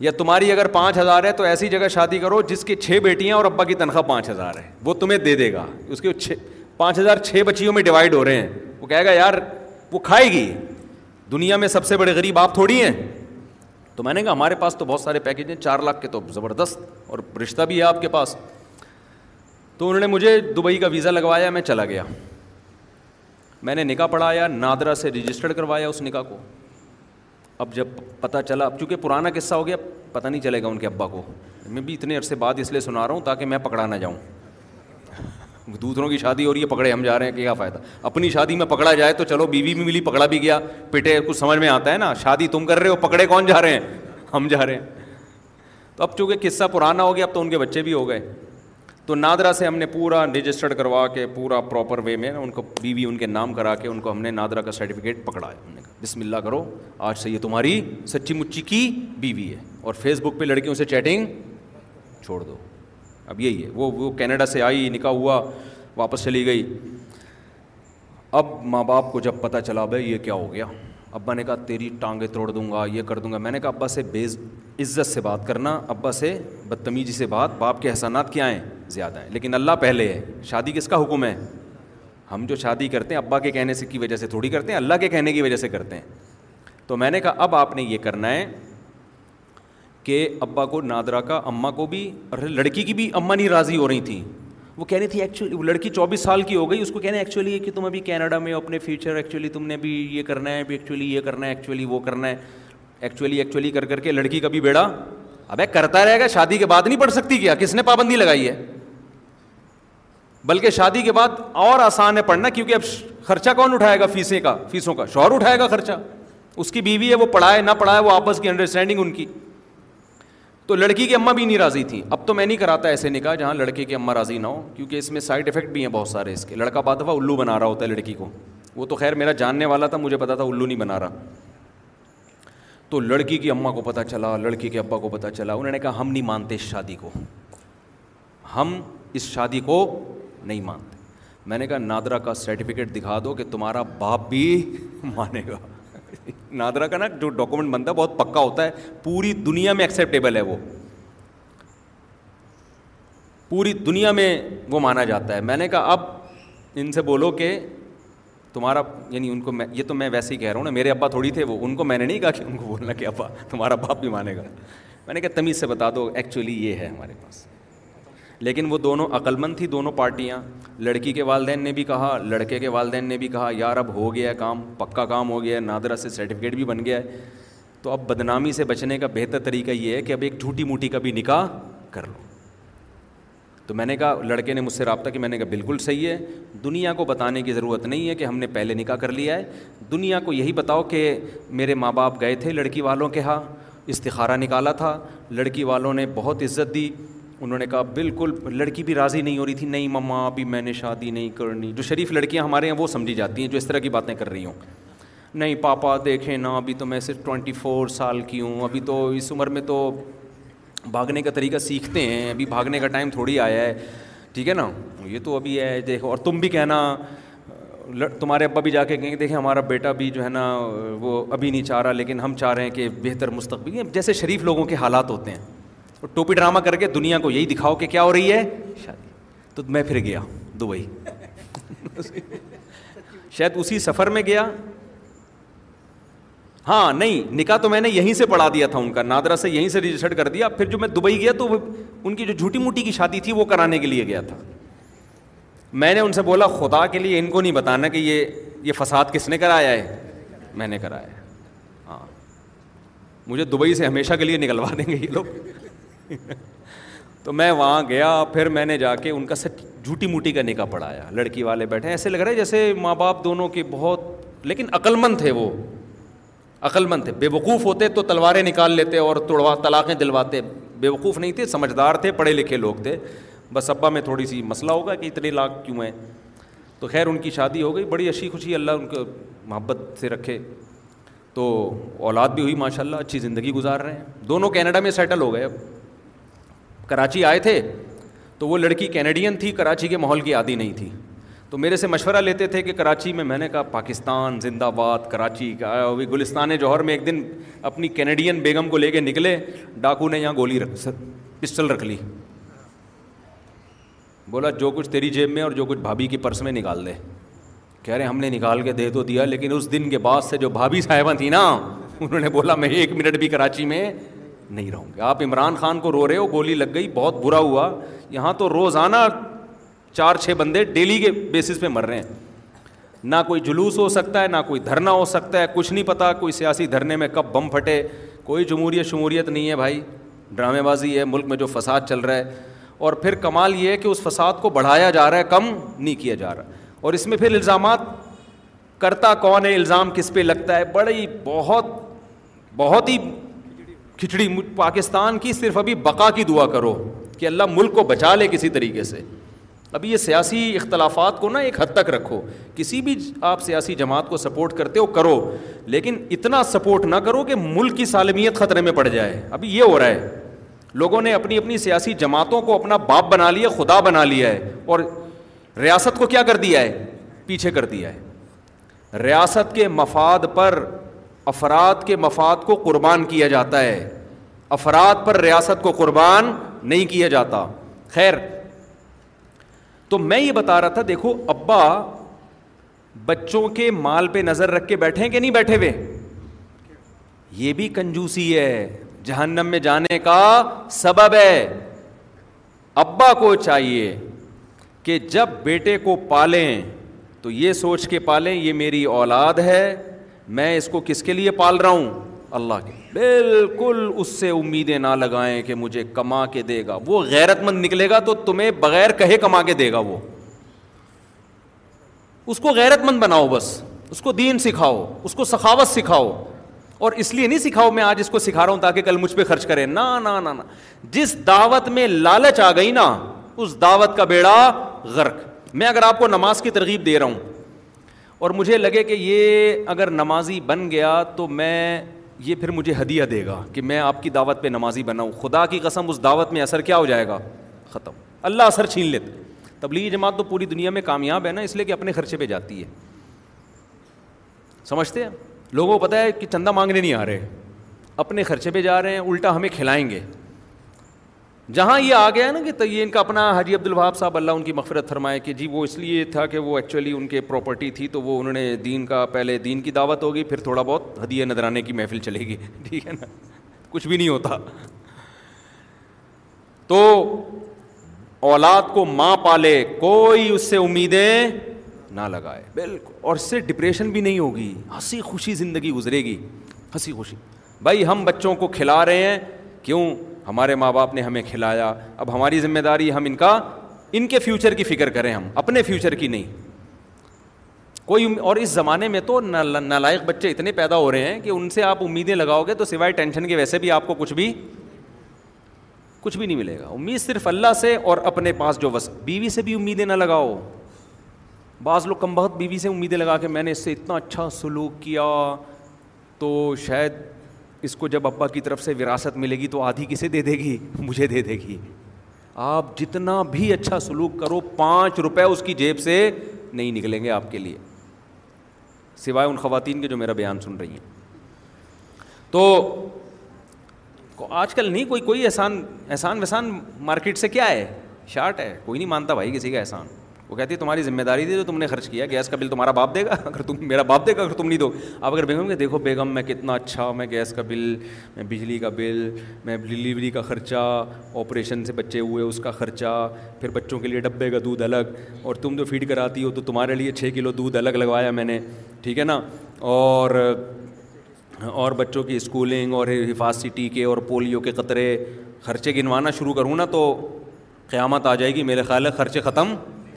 یا تمہاری اگر پانچ ہزار ہے تو ایسی جگہ شادی کرو جس کی چھ بیٹیاں اور ابا کی تنخواہ پانچ ہزار ہے وہ تمہیں دے دے گا اس کے چھ پانچ ہزار چھ بچیوں میں ڈیوائڈ ہو رہے ہیں وہ کہے گا یار وہ کھائے گی دنیا میں سب سے بڑے غریب آپ تھوڑی ہیں تو میں نے کہا ہمارے پاس تو بہت سارے پیکیج ہیں چار لاکھ کے تو زبردست اور رشتہ بھی ہے آپ کے پاس تو انہوں نے مجھے دبئی کا ویزا لگوایا میں چلا گیا میں نے نکاح پڑھایا نادرا سے رجسٹرڈ کروایا اس نکاح کو اب جب پتہ چلا اب چونکہ پرانا قصہ ہو گیا پتہ نہیں چلے گا ان کے ابا کو میں بھی اتنے عرصے بعد اس لیے سنا رہا ہوں تاکہ میں پکڑا نہ جاؤں دوسروں کی شادی ہو رہی ہے پکڑے ہم جا رہے ہیں کہ کیا فائدہ اپنی شادی میں پکڑا جائے تو چلو بیوی بھی ملی پکڑا بھی گیا پیٹے کچھ سمجھ میں آتا ہے نا شادی تم کر رہے ہو پکڑے کون جا رہے ہیں ہم جا رہے ہیں تو اب چونکہ قصہ پرانا ہو گیا اب تو ان کے بچے بھی ہو گئے تو نادرا سے ہم نے پورا رجسٹرڈ کروا کے پورا پراپر وے میں ان کو بیوی ان کے نام کرا کے ان کو ہم نے نادرا کا سرٹیفکیٹ پکڑا ہم نے کہا بسم اللہ کرو آج سے یہ تمہاری سچی مچی کی بیوی ہے اور فیس بک پہ لڑکیوں سے چیٹنگ چھوڑ دو اب یہی ہے وہ وہ کینیڈا سے آئی نکاح ہوا واپس چلی گئی اب ماں باپ کو جب پتہ چلا بھائی یہ کیا ہو گیا ابا نے کہا تیری ٹانگیں توڑ دوں گا یہ کر دوں گا میں نے کہا ابا سے بے عزت سے بات کرنا ابا سے بدتمیزی سے بات باپ کے احسانات کیا ہیں زیادہ ہیں لیکن اللہ پہلے ہے شادی کس کا حکم ہے ہم جو شادی کرتے ہیں ابا کے کہنے سے کی وجہ سے تھوڑی کرتے ہیں اللہ کے کہنے کی وجہ سے کرتے ہیں تو میں نے کہا اب آپ نے یہ کرنا ہے کہ ابا کو نادرا کا اماں کو بھی اور لڑکی کی بھی اماں نہیں راضی ہو رہی تھیں وہ کہہ رہی تھی ایکچولی وہ لڑکی چوبیس سال کی ہو گئی اس کو کہنا ایکچولی ایکچولی کہ تم ابھی کینیڈا میں ہو اپنے فیوچر ایکچولی تم نے بھی یہ کرنا ہے ایکچولی یہ کرنا ہے ایکچولی وہ کرنا ہے ایکچولی ایکچولی کر کر کے لڑکی کا بھی بیڑا اب کرتا رہے گا شادی کے بعد نہیں پڑھ سکتی کیا کس نے پابندی لگائی ہے بلکہ شادی کے بعد اور آسان ہے پڑھنا کیونکہ اب خرچہ کون اٹھائے گا فیسیں کا فیسوں کا شوہر اٹھائے گا خرچہ اس کی بیوی ہے وہ پڑھائے نہ پڑھائے وہ آپس کی انڈرسٹینڈنگ ان کی تو لڑکی کی اماں بھی نہیں راضی تھیں اب تو میں نہیں کراتا ایسے نکاح جہاں لڑکے کی اماں راضی نہ ہو کیونکہ اس میں سائڈ افیکٹ بھی ہیں بہت سارے اس کے لڑکا بات دفعہ الو بنا رہا ہوتا ہے لڑکی کو وہ تو خیر میرا جاننے والا تھا مجھے پتا تھا الو نہیں بنا رہا تو لڑکی کی اماں کو پتہ چلا لڑکی کے ابا کو پتا چلا انہوں نے کہا ہم نہیں مانتے اس شادی کو ہم اس شادی کو نہیں مانتے میں نے کہا نادرا کا سرٹیفکیٹ دکھا دو کہ تمہارا باپ بھی مانے گا نادرا کا نا جو ڈاکومنٹ بنتا ہے بہت پکا ہوتا ہے پوری دنیا میں ایکسیپٹیبل ہے وہ پوری دنیا میں وہ مانا جاتا ہے میں نے کہا اب ان سے بولو کہ تمہارا یعنی ان کو میں یہ تو میں ویسے ہی کہہ رہا ہوں نا میرے ابا تھوڑی تھے وہ ان کو میں نے نہیں کہا کہ ان کو بولنا کہ ابا تمہارا باپ بھی مانے گا میں نے کہا تمیز سے بتا دو ایکچولی یہ ہے ہمارے پاس لیکن وہ دونوں عقلمند تھیں دونوں پارٹیاں لڑکی کے والدین نے بھی کہا لڑکے کے والدین نے بھی کہا یار اب ہو گیا ہے کام پکا کام ہو گیا ہے نادرا سے سرٹیفکیٹ بھی بن گیا ہے تو اب بدنامی سے بچنے کا بہتر طریقہ یہ ہے کہ اب ایک جھوٹی موٹی کا بھی نکاح کر لو تو میں نے کہا لڑکے نے مجھ سے رابطہ کہ میں نے کہا بالکل صحیح ہے دنیا کو بتانے کی ضرورت نہیں ہے کہ ہم نے پہلے نکاح کر لیا ہے دنیا کو یہی بتاؤ کہ میرے ماں باپ گئے تھے لڑکی والوں کے ہاں استخارہ نکالا تھا لڑکی والوں نے بہت عزت دی انہوں نے کہا بالکل لڑکی بھی راضی نہیں ہو رہی تھی نہیں مما ابھی میں نے شادی نہیں کرنی جو شریف لڑکیاں ہمارے یہاں وہ سمجھی جاتی ہیں جو اس طرح کی باتیں کر رہی ہوں نہیں پاپا دیکھیں نا ابھی تو میں صرف ٹوئنٹی فور سال کی ہوں ابھی تو اس عمر میں تو بھاگنے کا طریقہ سیکھتے ہیں ابھی بھاگنے کا ٹائم تھوڑی آیا ہے ٹھیک ہے نا یہ تو ابھی ہے دیکھو اور تم بھی کہنا تمہارے ابا بھی جا کے کہیں دیکھیں ہمارا بیٹا بھی جو ہے نا وہ ابھی نہیں چاہ رہا لیکن ہم چاہ رہے ہیں کہ بہتر مستقبل جیسے شریف لوگوں کے حالات ہوتے ہیں ٹوپی ڈرامہ کر کے دنیا کو یہی دکھاؤ کہ کیا ہو رہی ہے شادی تو میں پھر گیا دبئی شاید اسی سفر میں گیا ہاں نہیں نکاح تو میں نے یہیں سے پڑھا دیا تھا ان کا نادرا سے یہیں سے رجسٹرڈ کر دیا پھر جو میں دبئی گیا تو ان کی جو جھوٹی موٹی کی شادی تھی وہ کرانے کے لیے گیا تھا میں نے ان سے بولا خدا کے لیے ان کو نہیں بتانا کہ یہ یہ فساد کس نے کرایا ہے میں نے کرایا ہے ہاں مجھے دبئی سے ہمیشہ کے لیے نکلوا دیں گے یہ لوگ تو میں وہاں گیا پھر میں نے جا کے ان کا سچ جھوٹی موٹی کا نکاح پڑھایا لڑکی والے بیٹھے ایسے لگ رہا ہے جیسے ماں باپ دونوں کے بہت لیکن عقلمند تھے وہ عقلمند تھے بے وقوف ہوتے تو تلواریں نکال لیتے اور توڑوا طلاقیں دلواتے بے وقوف نہیں تھے سمجھدار تھے پڑھے لکھے لوگ تھے بس ابا میں تھوڑی سی مسئلہ ہوگا کہ اتنے لاکھ کیوں ہیں تو خیر ان کی شادی ہو گئی بڑی اچھی خوشی اللہ ان کو محبت سے رکھے تو اولاد بھی ہوئی ماشاء اللہ اچھی زندگی گزار رہے ہیں دونوں کینیڈا میں سیٹل ہو گئے اب کراچی آئے تھے تو وہ لڑکی کینیڈین تھی کراچی کے ماحول کی عادی نہیں تھی تو میرے سے مشورہ لیتے تھے کہ کراچی میں میں نے کہا پاکستان زندہ باد کراچی کا ابھی گلستان جوہر میں ایک دن اپنی کینیڈین بیگم کو لے کے نکلے ڈاکو نے یہاں گولی رکھ پسٹل رکھ لی بولا جو کچھ تیری جیب میں اور جو کچھ بھابھی کی پرس میں نکال دے کہہ رہے ہم نے نکال کے دے تو دیا لیکن اس دن کے بعد سے جو بھابھی صاحبہ تھیں نا انہوں نے بولا میں ایک منٹ بھی کراچی میں نہیں رہوں گے آپ عمران خان کو رو رہے ہو گولی لگ گئی بہت برا ہوا یہاں تو روزانہ چار چھ بندے ڈیلی کے بیسس پہ مر رہے ہیں نہ کوئی جلوس ہو سکتا ہے نہ کوئی دھرنا ہو سکتا ہے کچھ نہیں پتہ کوئی سیاسی دھرنے میں کب بم پھٹے کوئی جمہوریت شمہوریت نہیں ہے بھائی ڈرامے بازی ہے ملک میں جو فساد چل رہا ہے اور پھر کمال یہ ہے کہ اس فساد کو بڑھایا جا رہا ہے کم نہیں کیا جا رہا اور اس میں پھر الزامات کرتا کون ہے الزام کس پہ لگتا ہے بڑی بہت بہت ہی کھچڑی پاکستان کی صرف ابھی بقا کی دعا کرو کہ اللہ ملک کو بچا لے کسی طریقے سے ابھی یہ سیاسی اختلافات کو نا ایک حد تک رکھو کسی بھی آپ سیاسی جماعت کو سپورٹ کرتے ہو کرو لیکن اتنا سپورٹ نہ کرو کہ ملک کی سالمیت خطرے میں پڑ جائے ابھی یہ ہو رہا ہے لوگوں نے اپنی اپنی سیاسی جماعتوں کو اپنا باپ بنا لیا خدا بنا لیا ہے اور ریاست کو کیا کر دیا ہے پیچھے کر دیا ہے ریاست کے مفاد پر افراد کے مفاد کو قربان کیا جاتا ہے افراد پر ریاست کو قربان نہیں کیا جاتا خیر تو میں یہ بتا رہا تھا دیکھو ابا بچوں کے مال پہ نظر رکھ کے بیٹھے کہ نہیں بیٹھے ہوئے یہ بھی کنجوسی ہے جہنم میں جانے کا سبب ہے ابا کو چاہیے کہ جب بیٹے کو پالیں تو یہ سوچ کے پالیں یہ میری اولاد ہے میں اس کو کس کے لیے پال رہا ہوں اللہ کے بالکل اس سے امیدیں نہ لگائیں کہ مجھے کما کے دے گا وہ غیرت مند نکلے گا تو تمہیں بغیر کہے کما کے دے گا وہ اس کو غیرت مند بناؤ بس اس کو دین سکھاؤ اس کو سخاوت سکھاؤ اور اس لیے نہیں سکھاؤ میں آج اس کو سکھا رہا ہوں تاکہ کل مجھ پہ خرچ کرے نہ جس دعوت میں لالچ آ گئی نا اس دعوت کا بیڑا غرق میں اگر آپ کو نماز کی ترغیب دے رہا ہوں اور مجھے لگے کہ یہ اگر نمازی بن گیا تو میں یہ پھر مجھے ہدیہ دے گا کہ میں آپ کی دعوت پہ نمازی بناؤں خدا کی قسم اس دعوت میں اثر کیا ہو جائے گا ختم اللہ اثر چھین لیتے تبلیغی جماعت تو پوری دنیا میں کامیاب ہے نا اس لیے کہ اپنے خرچے پہ جاتی ہے سمجھتے ہیں لوگوں کو پتہ ہے کہ چندہ مانگنے نہیں آ رہے اپنے خرچے پہ جا رہے ہیں الٹا ہمیں کھلائیں گے جہاں یہ آ گیا نا کہ یہ ان کا اپنا حاجی عبد الوہاب صاحب اللہ ان کی مغفرت فرمائے کہ جی وہ اس لیے تھا کہ وہ ایکچولی ان کے پراپرٹی تھی تو وہ انہوں نے دین کا پہلے دین کی دعوت ہوگی پھر تھوڑا بہت ہدیہ نظرانے کی محفل چلے گی ٹھیک ہے نا کچھ بھی نہیں ہوتا تو اولاد کو ماں پالے کوئی اس سے امیدیں نہ لگائے بالکل اور اس سے ڈپریشن بھی نہیں ہوگی ہنسی خوشی زندگی گزرے گی ہنسی خوشی بھائی ہم بچوں کو کھلا رہے ہیں کیوں ہمارے ماں باپ نے ہمیں کھلایا اب ہماری ذمہ داری ہم ان کا ان کے فیوچر کی فکر کریں ہم اپنے فیوچر کی نہیں کوئی اور اس زمانے میں تو نالائق بچے اتنے پیدا ہو رہے ہیں کہ ان سے آپ امیدیں لگاؤ گے تو سوائے ٹینشن کے ویسے بھی آپ کو کچھ بھی کچھ بھی نہیں ملے گا امید صرف اللہ سے اور اپنے پاس جو بس بیوی سے بھی امیدیں نہ لگاؤ بعض لوگ کم بہت بیوی سے امیدیں لگا کے میں نے اس سے اتنا اچھا سلوک کیا تو شاید اس کو جب ابا کی طرف سے وراثت ملے گی تو آدھی کسے دے دے گی مجھے دے دے گی آپ جتنا بھی اچھا سلوک کرو پانچ روپے اس کی جیب سے نہیں نکلیں گے آپ کے لیے سوائے ان خواتین کے جو میرا بیان سن رہی ہیں تو آج کل نہیں کوئی کوئی احسان احسان وحسان مارکیٹ سے کیا ہے شارٹ ہے کوئی نہیں مانتا بھائی کسی کا احسان وہ کہتی ہے تمہاری ذمہ داری تھی جو تم نے خرچ کیا گیس کا بل تمہارا باپ دے گا اگر تم میرا باپ دے گا اگر تم نہیں دو آپ اگر بیگم کہ دیکھو بیگم میں کتنا اچھا میں گیس کا بل میں بجلی کا بل میں ڈلیوری کا خرچہ آپریشن سے بچے ہوئے اس کا خرچہ پھر بچوں کے لیے ڈبے کا دودھ الگ اور تم جو فیڈ کراتی ہو تو تمہارے لیے چھ کلو دودھ الگ لگوایا میں نے ٹھیک ہے نا اور اور بچوں کی اسکولنگ اور حفاظتی ٹیکے اور پولیو کے قطرے خرچے گنوانا شروع کروں نا تو قیامت آ جائے گی میرے خیال ہے خرچے ختم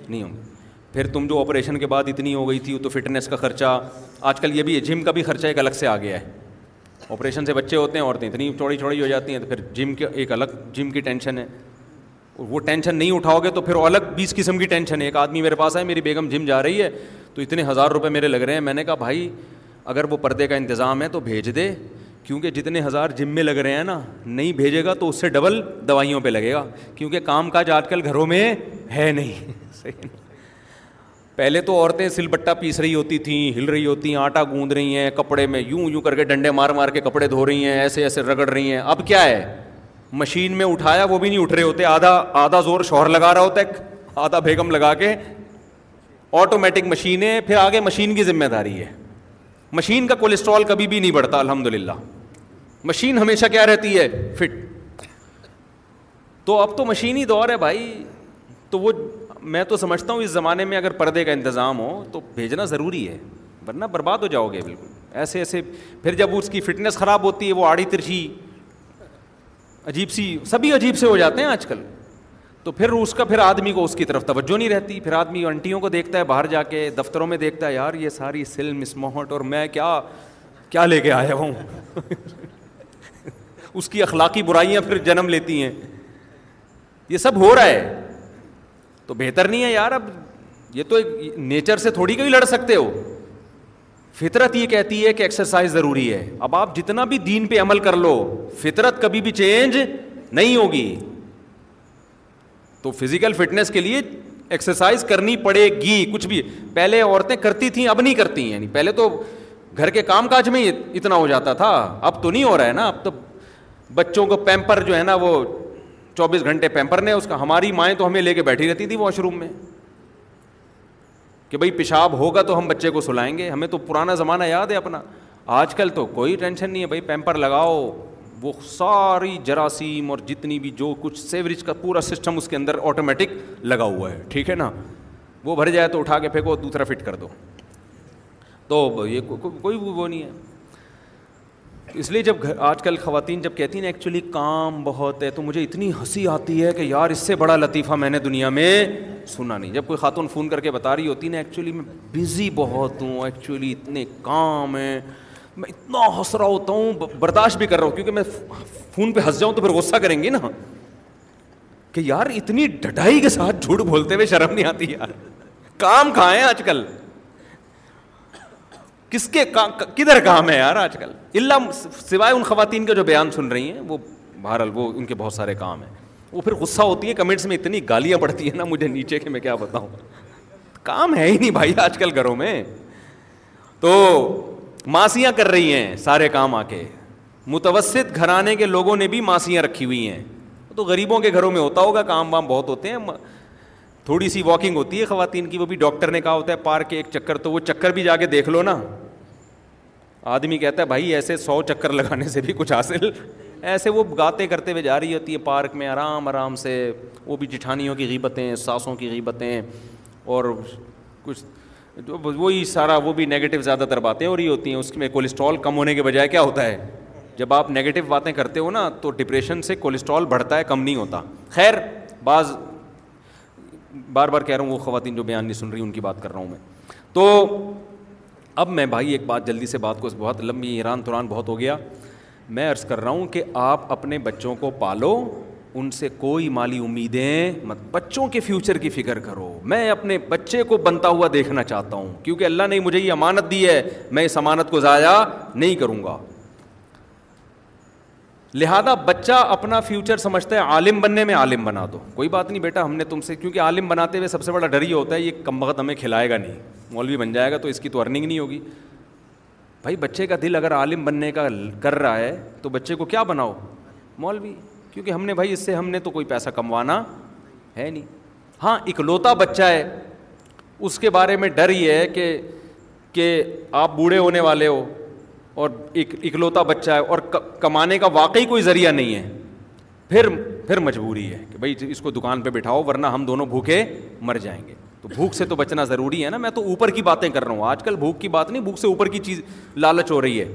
نہیں ہوں گے پھر تم جو آپریشن کے بعد اتنی ہو گئی تھی تو فٹنس کا خرچہ آج کل یہ بھی ہے جم کا بھی خرچہ ایک الگ سے آ گیا ہے آپریشن سے بچے ہوتے ہیں عورتیں اتنی چوڑی چھوڑی ہو جاتی ہیں تو پھر جم کے ایک الگ جم کی ٹینشن ہے وہ ٹینشن نہیں اٹھاؤ گے تو پھر الگ بیس قسم کی ٹینشن ہے ایک آدمی میرے پاس آئے میری بیگم جم جا رہی ہے تو اتنے ہزار روپئے میرے لگ رہے ہیں میں نے کہا بھائی اگر وہ پردے کا انتظام ہے تو بھیج دے کیونکہ جتنے ہزار جم میں لگ رہے ہیں نا نہیں بھیجے گا تو اس سے ڈبل دوائیوں پہ لگے گا کیونکہ کام کاج آج کل گھروں میں ہے نہیں پہلے تو عورتیں سل بٹا پیس رہی ہوتی تھیں ہل رہی ہوتی ہیں آٹا گوند رہی ہیں کپڑے میں یوں یوں کر کے ڈنڈے مار مار کے کپڑے دھو رہی ہیں ایسے ایسے رگڑ رہی ہیں اب کیا ہے مشین میں اٹھایا وہ بھی نہیں اٹھ رہے ہوتے آدھا آدھا زور شوہر لگا رہا ہوتا ہے آدھا بیگم لگا کے آٹومیٹک مشینیں پھر آگے مشین کی ذمہ داری ہے مشین کا کولیسٹرول کبھی بھی نہیں بڑھتا الحمد للہ مشین ہمیشہ کیا رہتی ہے فٹ تو اب تو مشینی دور ہے بھائی تو وہ میں تو سمجھتا ہوں اس زمانے میں اگر پردے کا انتظام ہو تو بھیجنا ضروری ہے ورنہ برباد ہو جاؤ گے بالکل ایسے ایسے پھر جب اس کی فٹنس خراب ہوتی ہے وہ آڑی ترچھی عجیب سی سبھی عجیب سے ہو جاتے ہیں آج کل تو پھر اس کا پھر آدمی کو اس کی طرف توجہ نہیں رہتی پھر آدمی انٹیوں کو دیکھتا ہے باہر جا کے دفتروں میں دیکھتا ہے یار یہ ساری سلم اسموہٹ اور میں کیا کیا لے کے آیا ہوں اس کی اخلاقی برائیاں پھر جنم لیتی ہیں یہ سب ہو رہا ہے تو بہتر نہیں ہے یار اب یہ تو نیچر سے تھوڑی کبھی لڑ سکتے ہو فطرت یہ کہتی ہے کہ ایکسرسائز ضروری ہے اب آپ جتنا بھی دین پہ عمل کر لو فطرت کبھی بھی چینج نہیں ہوگی تو فزیکل فٹنس کے لیے ایکسرسائز کرنی پڑے گی کچھ بھی پہلے عورتیں کرتی تھیں اب نہیں کرتی یعنی پہلے تو گھر کے کام کاج میں اتنا ہو جاتا تھا اب تو نہیں ہو رہا ہے نا اب تو بچوں کو پیمپر جو ہے نا وہ چوبیس گھنٹے پیمپر نے اس کا ہماری مائیں تو ہمیں لے کے بیٹھی رہتی تھی واش روم میں کہ بھائی پیشاب ہوگا تو ہم بچے کو سلائیں گے ہمیں تو پرانا زمانہ یاد ہے اپنا آج کل تو کوئی ٹینشن نہیں ہے بھائی پیمپر لگاؤ وہ ساری جراثیم اور جتنی بھی جو کچھ سیوریج کا پورا سسٹم اس کے اندر آٹومیٹک لگا ہوا ہے ٹھیک ہے نا وہ بھر جائے تو اٹھا کے پھینکو دوسرا فٹ کر دو تو یہ کوئی وہ نہیں ہے اس لیے جب گھر آج کل خواتین جب کہتی ہیں نا ایکچولی کام بہت ہے تو مجھے اتنی ہنسی آتی ہے کہ یار اس سے بڑا لطیفہ میں نے دنیا میں سنا نہیں جب کوئی خاتون فون کر کے بتا رہی ہوتی نا ایکچولی میں بزی بہت ہوں ایکچولی اتنے کام ہیں میں اتنا ہنس رہا ہوتا ہوں برداشت بھی کر رہا ہوں کیونکہ میں فون پہ ہنس جاؤں تو پھر غصہ کریں گی نا کہ یار اتنی ڈٹائی کے ساتھ جھوٹ بولتے ہوئے شرم نہیں آتی یار کام کھائیں آج کل کس کے کدھر کام ہے یار آج کل اللہ سوائے ان خواتین کا جو بیان سن رہی ہیں وہ بہرحال وہ ان کے بہت سارے کام ہیں وہ پھر غصہ ہوتی ہے کمنٹس میں اتنی گالیاں پڑتی ہیں نا مجھے نیچے کے میں کیا بتاؤں کام ہے ہی نہیں بھائی آج کل گھروں میں تو ماسیاں کر رہی ہیں سارے کام آ کے متوسط گھرانے کے لوگوں نے بھی ماسیاں رکھی ہوئی ہیں تو غریبوں کے گھروں میں ہوتا ہوگا کام وام بہت ہوتے ہیں تھوڑی سی واکنگ ہوتی ہے خواتین کی وہ بھی ڈاکٹر نے کہا ہوتا ہے پارک کے ایک چکر تو وہ چکر بھی جا کے دیکھ لو نا آدمی کہتا ہے بھائی ایسے سو چکر لگانے سے بھی کچھ حاصل ایسے وہ گاتے کرتے ہوئے جا رہی ہوتی ہے پارک میں آرام آرام سے وہ بھی جٹھانیوں کی غیبتیں ساسوں کی غیبتیں اور کچھ وہی سارا وہ بھی نگیٹو زیادہ تر باتیں ہو رہی ہوتی ہیں اس میں کولیسٹرول کم ہونے کے بجائے کیا ہوتا ہے جب آپ نگیٹو باتیں کرتے ہو نا تو ڈپریشن سے کولیسٹرول بڑھتا ہے کم نہیں ہوتا خیر بعض بار بار کہہ رہا ہوں وہ خواتین جو بیان نہیں سن رہی ان کی بات کر رہا ہوں میں تو اب میں بھائی ایک بات جلدی سے بات کو بہت لمبی ایران توران بہت ہو گیا میں عرض کر رہا ہوں کہ آپ اپنے بچوں کو پالو ان سے کوئی مالی امیدیں مت بچوں کے فیوچر کی فکر کرو میں اپنے بچے کو بنتا ہوا دیکھنا چاہتا ہوں کیونکہ اللہ نے مجھے یہ امانت دی ہے میں اس امانت کو ضائع نہیں کروں گا لہٰذا بچہ اپنا فیوچر سمجھتا ہے عالم بننے میں عالم بنا دو کوئی بات نہیں بیٹا ہم نے تم سے کیونکہ عالم بناتے ہوئے سب سے بڑا ڈر یہ ہوتا ہے یہ کم بخت ہمیں کھلائے گا نہیں مولوی بن جائے گا تو اس کی تو ارننگ نہیں ہوگی بھائی بچے کا دل اگر عالم بننے کا کر رہا ہے تو بچے کو کیا بناؤ مولوی کیونکہ ہم نے بھائی اس سے ہم نے تو کوئی پیسہ کموانا ہے نہیں ہاں اکلوتا بچہ ہے اس کے بارے میں ڈر یہ ہے کہ کہ آپ بوڑھے ہونے والے ہو اور ایک اکلوتا بچہ ہے اور کمانے کا واقعی کوئی ذریعہ نہیں ہے پھر پھر مجبوری ہے کہ بھائی اس کو دکان پہ بٹھاؤ ورنہ ہم دونوں بھوکے مر جائیں گے تو بھوک سے تو بچنا ضروری ہے نا میں تو اوپر کی باتیں کر رہا ہوں آج کل بھوک کی بات نہیں بھوک سے اوپر کی چیز لالچ ہو رہی ہے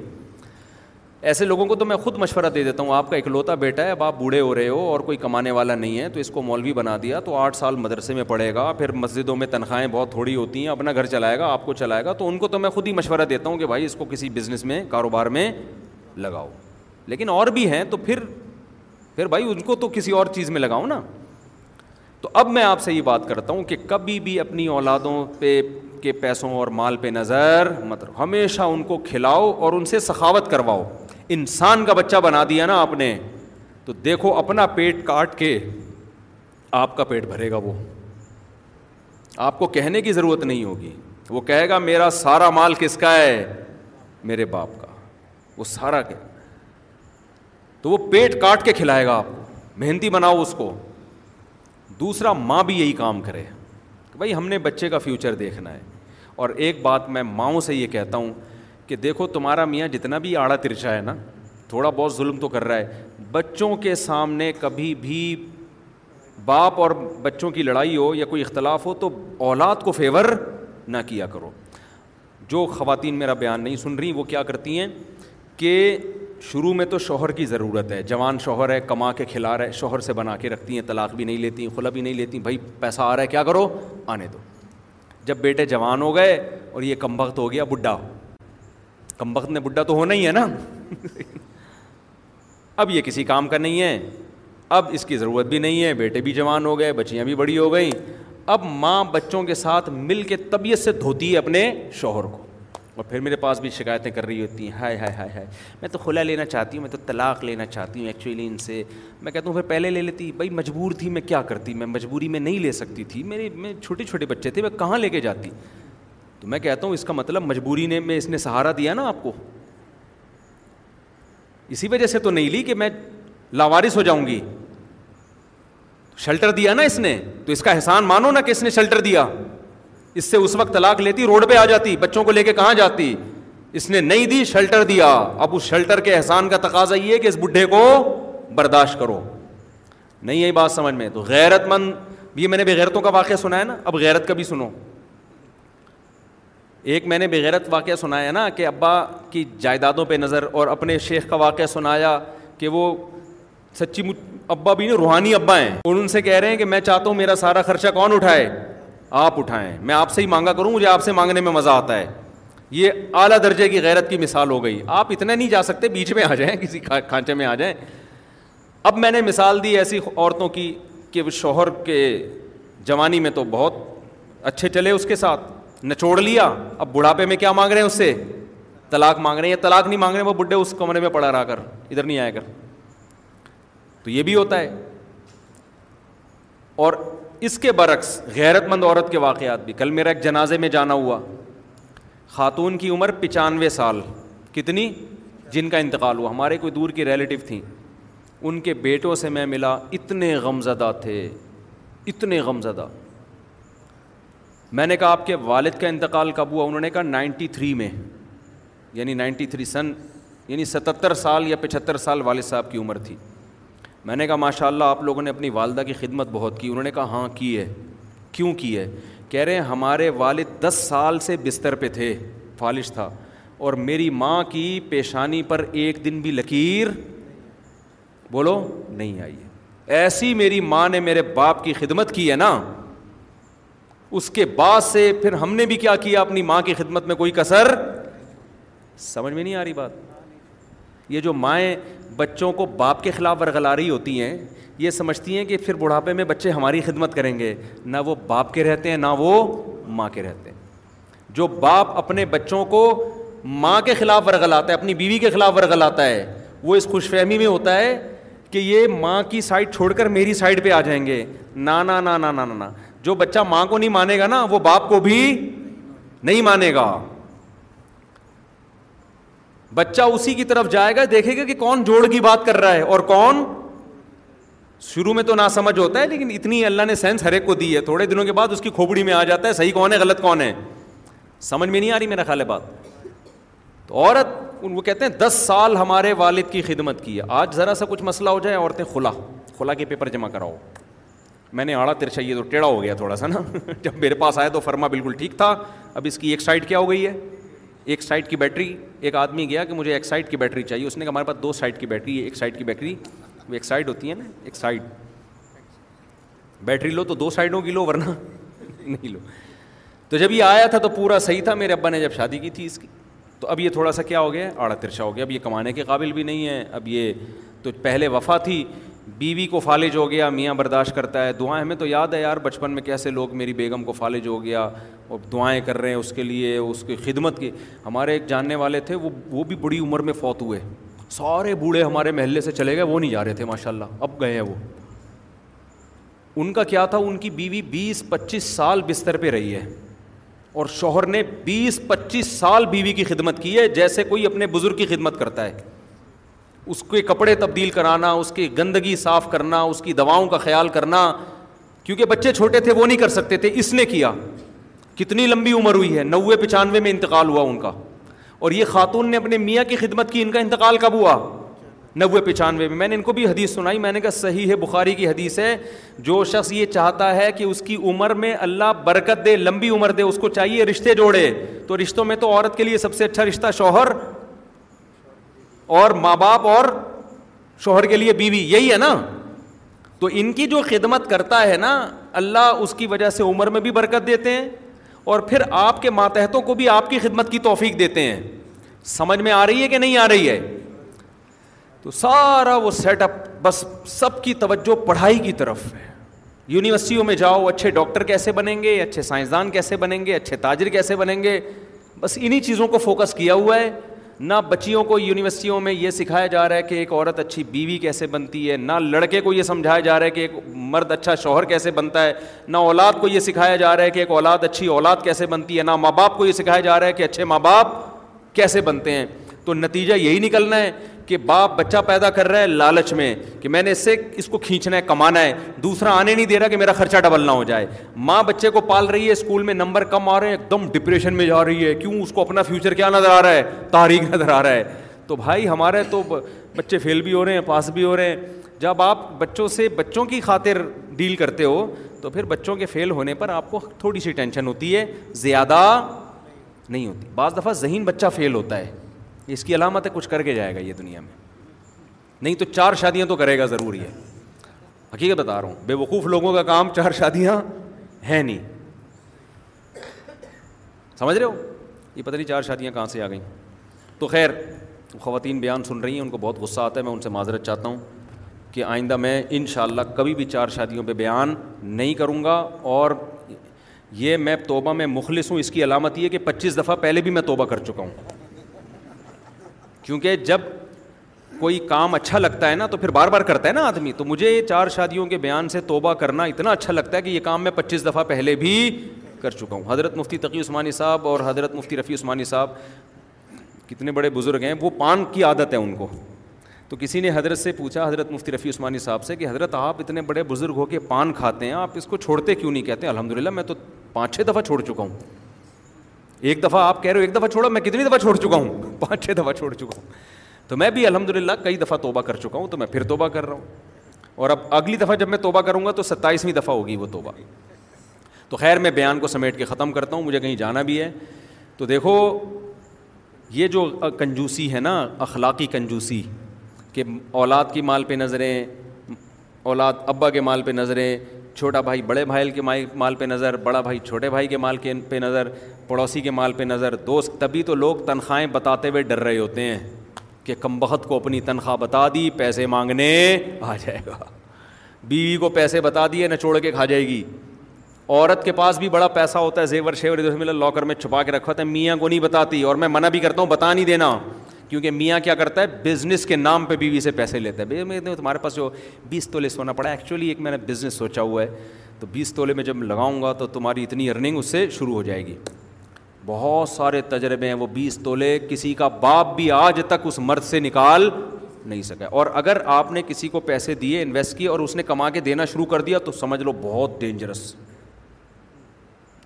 ایسے لوگوں کو تو میں خود مشورہ دے دیتا ہوں آپ کا اکلوتا بیٹا ہے اب آپ بوڑھے ہو رہے ہو اور کوئی کمانے والا نہیں ہے تو اس کو مولوی بنا دیا تو آٹھ سال مدرسے میں پڑھے گا پھر مسجدوں میں تنخواہیں بہت تھوڑی ہوتی ہیں اپنا گھر چلائے گا آپ کو چلائے گا تو ان کو تو میں خود ہی مشورہ دیتا ہوں کہ بھائی اس کو کسی بزنس میں کاروبار میں لگاؤ لیکن اور بھی ہیں تو پھر پھر بھائی ان کو تو کسی اور چیز میں لگاؤ نا تو اب میں آپ سے یہ بات کرتا ہوں کہ کبھی بھی اپنی اولادوں پہ کے پیسوں اور مال پہ نظر مطلب ہمیشہ ان کو کھلاؤ اور ان سے سخاوت کرواؤ انسان کا بچہ بنا دیا نا آپ نے تو دیکھو اپنا پیٹ کاٹ کے آپ کا پیٹ بھرے گا وہ آپ کو کہنے کی ضرورت نہیں ہوگی وہ کہے گا میرا سارا مال کس کا ہے میرے باپ کا وہ سارا کہ تو وہ پیٹ کاٹ کے کھلائے گا آپ مہندی بناؤ اس کو دوسرا ماں بھی یہی کام کرے بھائی ہم نے بچے کا فیوچر دیکھنا ہے اور ایک بات میں ماؤں سے یہ کہتا ہوں کہ دیکھو تمہارا میاں جتنا بھی آڑا ترچا ہے نا تھوڑا بہت ظلم تو کر رہا ہے بچوں کے سامنے کبھی بھی باپ اور بچوں کی لڑائی ہو یا کوئی اختلاف ہو تو اولاد کو فیور نہ کیا کرو جو خواتین میرا بیان نہیں سن رہی وہ کیا کرتی ہیں کہ شروع میں تو شوہر کی ضرورت ہے جوان شوہر ہے کما کے کھلا رہا ہے شوہر سے بنا کے رکھتی ہیں طلاق بھی نہیں ہیں خلا بھی نہیں لیتی بھائی پیسہ آ رہا ہے کیا کرو آنے دو جب بیٹے جوان ہو گئے اور یہ کم وقت ہو گیا بڈھا ہو کم وقت میں بڈھا تو ہونا ہی ہے نا اب یہ کسی کام کا نہیں ہے اب اس کی ضرورت بھی نہیں ہے بیٹے بھی جوان ہو گئے بچیاں بھی بڑی ہو گئیں اب ماں بچوں کے ساتھ مل کے طبیعت سے دھوتی ہے اپنے شوہر کو اور پھر میرے پاس بھی شکایتیں کر رہی ہوتی ہیں ہائے ہائے ہائے ہائے میں تو کھلا لینا چاہتی ہوں میں تو طلاق لینا چاہتی ہوں ایکچولی ان سے میں کہتا ہوں پھر پہلے لے لیتی بھائی مجبور تھی میں کیا کرتی میں مجبوری میں نہیں لے سکتی تھی میرے میں چھوٹے چھوٹے بچے تھے میں کہاں لے کے جاتی تو میں کہتا ہوں اس کا مطلب مجبوری نے میں اس نے سہارا دیا نا آپ کو اسی وجہ سے تو نہیں لی کہ میں لاوارس ہو جاؤں گی شیلٹر دیا نا اس نے تو اس کا احسان مانو نا کہ اس نے شیلٹر دیا اس سے اس وقت طلاق لیتی روڈ پہ آ جاتی بچوں کو لے کے کہاں جاتی اس نے نہیں دی شیلٹر دیا اب اس شیلٹر کے احسان کا تقاضا یہ ہے کہ اس بڈھے کو برداشت کرو نہیں یہی بات سمجھ میں تو غیرت مند یہ میں نے غیرتوں کا واقعہ سنا ہے نا اب غیرت کا بھی سنو ایک میں نے بغیرت واقعہ سنایا نا کہ ابا کی جائیدادوں پہ نظر اور اپنے شیخ کا واقعہ سنایا کہ وہ سچی ابا بھی نہیں روحانی ابا ہیں اور ان سے کہہ رہے ہیں کہ میں چاہتا ہوں میرا سارا خرچہ کون اٹھائے آپ اٹھائیں میں آپ سے ہی مانگا کروں مجھے آپ سے مانگنے میں مزہ آتا ہے یہ اعلیٰ درجے کی غیرت کی مثال ہو گئی آپ اتنا نہیں جا سکتے بیچ میں آ جائیں کسی کھانچے میں آ جائیں اب میں نے مثال دی ایسی عورتوں کی کہ شوہر کے جوانی میں تو بہت اچھے چلے اس کے ساتھ نچوڑ لیا اب بڑھاپے میں کیا مانگ رہے ہیں اس سے طلاق مانگ رہے ہیں یا طلاق نہیں مانگ رہے وہ بڈھے اس کمرے میں پڑا رہا کر ادھر نہیں آئے کر تو یہ بھی ہوتا ہے اور اس کے برعکس غیرت مند عورت کے واقعات بھی کل میرا ایک جنازے میں جانا ہوا خاتون کی عمر پچانوے سال کتنی جن کا انتقال ہوا ہمارے کوئی دور کی ریلیٹیو تھیں ان کے بیٹوں سے میں ملا اتنے غم زدہ تھے اتنے غم زدہ میں نے کہا آپ کے والد کا انتقال کب ہوا انہوں نے کہا نائنٹی تھری میں یعنی نائنٹی تھری سن یعنی ستتر سال یا پچہتر سال والد صاحب کی عمر تھی میں نے کہا ماشاء اللہ آپ لوگوں نے اپنی والدہ کی خدمت بہت کی انہوں نے کہا ہاں کی ہے کیوں کی ہے کہہ رہے ہیں ہمارے والد دس سال سے بستر پہ تھے فالش تھا اور میری ماں کی پیشانی پر ایک دن بھی لکیر بولو نہیں آئی ہے ایسی میری ماں نے میرے باپ کی خدمت کی ہے نا اس کے بعد سے پھر ہم نے بھی کیا کیا اپنی ماں کی خدمت میں کوئی کسر سمجھ میں نہیں آ رہی بات یہ جو مائیں بچوں کو باپ کے خلاف ورگلا رہی ہوتی ہیں یہ سمجھتی ہیں کہ پھر بڑھاپے میں بچے ہماری خدمت کریں گے نہ وہ باپ کے رہتے ہیں نہ وہ ماں کے رہتے ہیں جو باپ اپنے بچوں کو ماں کے خلاف ورغلاتا ہے اپنی بیوی کے خلاف ورگلاتا ہے وہ اس خوش فہمی میں ہوتا ہے کہ یہ ماں کی سائڈ چھوڑ کر میری سائڈ پہ آ جائیں گے نہ جو بچہ ماں کو نہیں مانے گا نا وہ باپ کو بھی نہیں مانے گا بچہ اسی کی طرف جائے گا دیکھے گا کہ کون جوڑ کی بات کر رہا ہے اور کون شروع میں تو نہ سمجھ ہوتا ہے لیکن اتنی اللہ نے سینس ہر ایک کو دی ہے تھوڑے دنوں کے بعد اس کی کھوپڑی میں آ جاتا ہے صحیح کون ہے غلط کون ہے سمجھ میں نہیں آ رہی میرا خیال ہے بات تو عورت وہ کہتے ہیں دس سال ہمارے والد کی خدمت کی ہے آج ذرا سا کچھ مسئلہ ہو جائے عورتیں خلا خلا کے پیپر جمع کراؤ میں نے آڑا ترچا یہ تو ٹیڑھا ہو گیا تھوڑا سا نا جب میرے پاس آیا تو فرما بالکل ٹھیک تھا اب اس کی ایک سائڈ کیا ہو گئی ہے ایک سائڈ کی بیٹری ایک آدمی گیا کہ مجھے ایک سائڈ کی بیٹری چاہیے اس نے کہا ہمارے پاس دو سائڈ کی بیٹری ایک سائڈ کی بیٹری وہ ایک سائڈ ہوتی ہے نا ایک سائڈ بیٹری لو تو دو سائڈوں کی لو ورنہ نہیں لو تو جب یہ آیا تھا تو پورا صحیح تھا میرے ابا نے جب شادی کی تھی اس کی تو اب یہ تھوڑا سا کیا ہو گیا آڑا ترچا ہو گیا اب یہ کمانے کے قابل بھی نہیں ہے اب یہ تو پہلے وفا تھی بیوی کو فالج ہو گیا میاں برداشت کرتا ہے دعائیں ہمیں تو یاد ہے یار بچپن میں کیسے لوگ میری بیگم کو فالج ہو گیا اور دعائیں کر رہے ہیں اس کے لیے اس کی خدمت کی ہمارے ایک جاننے والے تھے وہ وہ بھی بڑی عمر میں فوت ہوئے سارے بوڑھے ہمارے محلے سے چلے گئے وہ نہیں جا رہے تھے ماشاء اللہ اب گئے ہیں وہ ان کا کیا تھا ان کی بیوی بیس پچیس سال بستر پہ رہی ہے اور شوہر نے بیس پچیس سال بیوی کی خدمت کی ہے جیسے کوئی اپنے بزرگ کی خدمت کرتا ہے اس کے کپڑے تبدیل کرانا اس کی گندگی صاف کرنا اس کی دواؤں کا خیال کرنا کیونکہ بچے چھوٹے تھے وہ نہیں کر سکتے تھے اس نے کیا کتنی لمبی عمر ہوئی ہے نوے پچانوے میں انتقال ہوا ان کا اور یہ خاتون نے اپنے میاں کی خدمت کی ان کا انتقال کب ہوا نوے پچانوے میں میں نے ان کو بھی حدیث سنائی میں نے کہا صحیح ہے بخاری کی حدیث ہے جو شخص یہ چاہتا ہے کہ اس کی عمر میں اللہ برکت دے لمبی عمر دے اس کو چاہیے رشتے جوڑے تو رشتوں میں تو عورت کے لیے سب سے اچھا رشتہ شوہر اور ماں باپ اور شوہر کے لیے بیوی یہی ہے نا تو ان کی جو خدمت کرتا ہے نا اللہ اس کی وجہ سے عمر میں بھی برکت دیتے ہیں اور پھر آپ کے ماتحتوں کو بھی آپ کی خدمت کی توفیق دیتے ہیں سمجھ میں آ رہی ہے کہ نہیں آ رہی ہے تو سارا وہ سیٹ اپ بس سب کی توجہ پڑھائی کی طرف ہے یونیورسٹیوں میں جاؤ اچھے ڈاکٹر کیسے بنیں گے اچھے سائنسدان کیسے بنیں گے اچھے تاجر کیسے بنیں گے بس انہی چیزوں کو فوکس کیا ہوا ہے نہ بچیوں کو یونیورسٹیوں میں یہ سکھایا جا رہا ہے کہ ایک عورت اچھی بیوی کیسے بنتی ہے نہ لڑکے کو یہ سمجھایا جا رہا ہے کہ ایک مرد اچھا شوہر کیسے بنتا ہے نہ اولاد کو یہ سکھایا جا رہا ہے کہ ایک اولاد اچھی اولاد کیسے بنتی ہے نہ ماں باپ کو یہ سکھایا جا رہا ہے کہ اچھے ماں باپ کیسے بنتے ہیں تو نتیجہ یہی نکلنا ہے کہ باپ بچہ پیدا کر رہا ہے لالچ میں کہ میں نے اس سے اس کو کھینچنا ہے کمانا ہے دوسرا آنے نہیں دے رہا کہ میرا خرچہ ڈبل نہ ہو جائے ماں بچے کو پال رہی ہے اسکول میں نمبر کم آ رہے ہیں ایک دم ڈپریشن میں جا رہی ہے کیوں اس کو اپنا فیوچر کیا نظر آ رہا ہے تاریخ نظر آ رہا ہے تو بھائی ہمارے تو بچے فیل بھی ہو رہے ہیں پاس بھی ہو رہے ہیں جب آپ بچوں سے بچوں کی خاطر ڈیل کرتے ہو تو پھر بچوں کے فیل ہونے پر آپ کو تھوڑی سی ٹینشن ہوتی ہے زیادہ نہیں ہوتی بعض دفعہ ذہین بچہ فیل ہوتا ہے اس کی علامت ہے کچھ کر کے جائے گا یہ دنیا میں نہیں تو چار شادیاں تو کرے گا ضروری ہے حقیقت بتا رہا ہوں بے وقوف لوگوں کا کام چار شادیاں ہیں نہیں سمجھ رہے ہو یہ پتہ نہیں چار شادیاں کہاں سے آ گئیں تو خیر خواتین بیان سن رہی ہیں ان کو بہت غصہ آتا ہے میں ان سے معذرت چاہتا ہوں کہ آئندہ میں ان شاء اللہ کبھی بھی چار شادیوں پہ بیان نہیں کروں گا اور یہ میں توبہ میں مخلص ہوں اس کی علامت یہ کہ پچیس دفعہ پہلے بھی میں توبہ کر چکا ہوں کیونکہ جب کوئی کام اچھا لگتا ہے نا تو پھر بار بار کرتا ہے نا آدمی تو مجھے چار شادیوں کے بیان سے توبہ کرنا اتنا اچھا لگتا ہے کہ یہ کام میں پچیس دفعہ پہلے بھی کر چکا ہوں حضرت مفتی تقی عثمانی صاحب اور حضرت مفتی رفیع عثمانی صاحب کتنے بڑے بزرگ ہیں وہ پان کی عادت ہے ان کو تو کسی نے حضرت سے پوچھا حضرت مفتی رفیع عثمانی صاحب سے کہ حضرت آپ اتنے بڑے بزرگ ہو کے پان کھاتے ہیں آپ اس کو چھوڑتے کیوں نہیں کہتے الحمد للہ میں تو پانچ چھ دفعہ چھوڑ چکا ہوں ایک دفعہ آپ کہہ رہے ہو ایک دفعہ چھوڑا میں کتنی دفعہ چھوڑ چکا ہوں پانچ چھ دفعہ چھوڑ چکا ہوں تو میں بھی الحمد للہ کئی دفعہ توبہ کر چکا ہوں تو میں پھر توبہ کر رہا ہوں اور اب اگلی دفعہ جب میں توبہ کروں گا تو ستائیسویں دفعہ ہوگی وہ توبہ تو خیر میں بیان کو سمیٹ کے ختم کرتا ہوں مجھے کہیں جانا بھی ہے تو دیکھو یہ جو کنجوسی ہے نا اخلاقی کنجوسی کہ اولاد کی مال پہ نظریں اولاد ابا کے مال پہ نظریں چھوٹا بھائی بڑے بھائی کے مال پہ نظر بڑا بھائی چھوٹے بھائی کے مال کے پہ نظر پڑوسی کے مال پہ نظر دوست تبھی تو لوگ تنخواہیں بتاتے ہوئے ڈر رہے ہوتے ہیں کہ کم بہت کو اپنی تنخواہ بتا دی پیسے مانگنے آ جائے گا بیوی کو پیسے بتا دیے نچوڑ کے کھا جائے گی عورت کے پاس بھی بڑا پیسہ ہوتا ہے زیور شیور ملا لاکر میں چھپا کے ہوتا ہے میاں کو نہیں بتاتی اور میں منع بھی کرتا ہوں بتا نہیں دینا کیونکہ میاں کیا کرتا ہے بزنس کے نام پہ بیوی سے پیسے لیتا ہے بھائی تمہارے پاس جو بیس تولے سونا پڑا ایکچولی ایک میں نے بزنس سوچا ہوا ہے تو بیس تولے میں جب لگاؤں گا تو تمہاری اتنی ارننگ اس سے شروع ہو جائے گی بہت سارے تجربے ہیں وہ بیس تولے کسی کا باپ بھی آج تک اس مرد سے نکال نہیں سکے اور اگر آپ نے کسی کو پیسے دیے انویسٹ کیے اور اس نے کما کے دینا شروع کر دیا تو سمجھ لو بہت ڈینجرس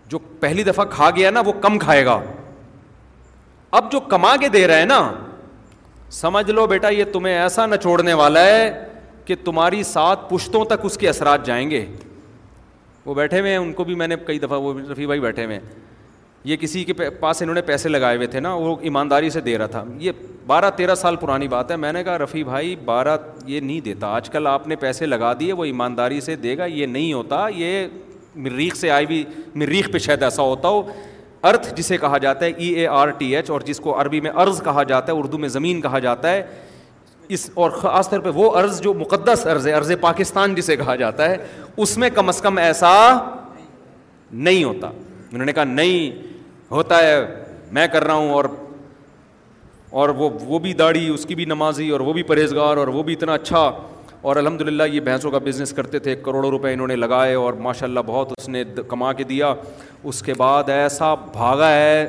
جو پہلی دفعہ کھا گیا نا وہ کم کھائے گا اب جو کما کے دے رہا ہے نا سمجھ لو بیٹا یہ تمہیں ایسا نہ چھوڑنے والا ہے کہ تمہاری سات پشتوں تک اس کے اثرات جائیں گے وہ بیٹھے ہوئے ہیں ان کو بھی میں نے کئی دفعہ وہ رفیع بھائی بیٹھے ہوئے ہیں یہ کسی کے پاس انہوں نے پیسے لگائے ہوئے تھے نا وہ ایمانداری سے دے رہا تھا یہ بارہ تیرہ سال پرانی بات ہے میں نے کہا رفیع بھائی بارہ یہ نہیں دیتا آج کل آپ نے پیسے لگا دیے وہ ایمانداری سے دے گا یہ نہیں ہوتا یہ مریخ سے آئی بھی مریخ پہ شاید ایسا ہوتا ہو ارتھ جسے کہا جاتا ہے E A R T H اور جس کو عربی میں ارض کہا جاتا ہے اردو میں زمین کہا جاتا ہے اس اور خاص طور پہ وہ ارض جو مقدس ارض ہے ارض پاکستان جسے کہا جاتا ہے اس میں کم از کم ایسا نہیں ہوتا انہوں نے کہا نہیں ہوتا ہے میں کر رہا ہوں اور اور وہ وہ بھی داڑھی اس کی بھی نمازی اور وہ بھی پرہیزگار اور وہ بھی اتنا اچھا اور الحمد للہ یہ بھینسوں کا بزنس کرتے تھے کروڑوں روپے انہوں نے لگائے اور ماشاء اللہ بہت اس نے کما کے دیا اس کے بعد ایسا بھاگا ہے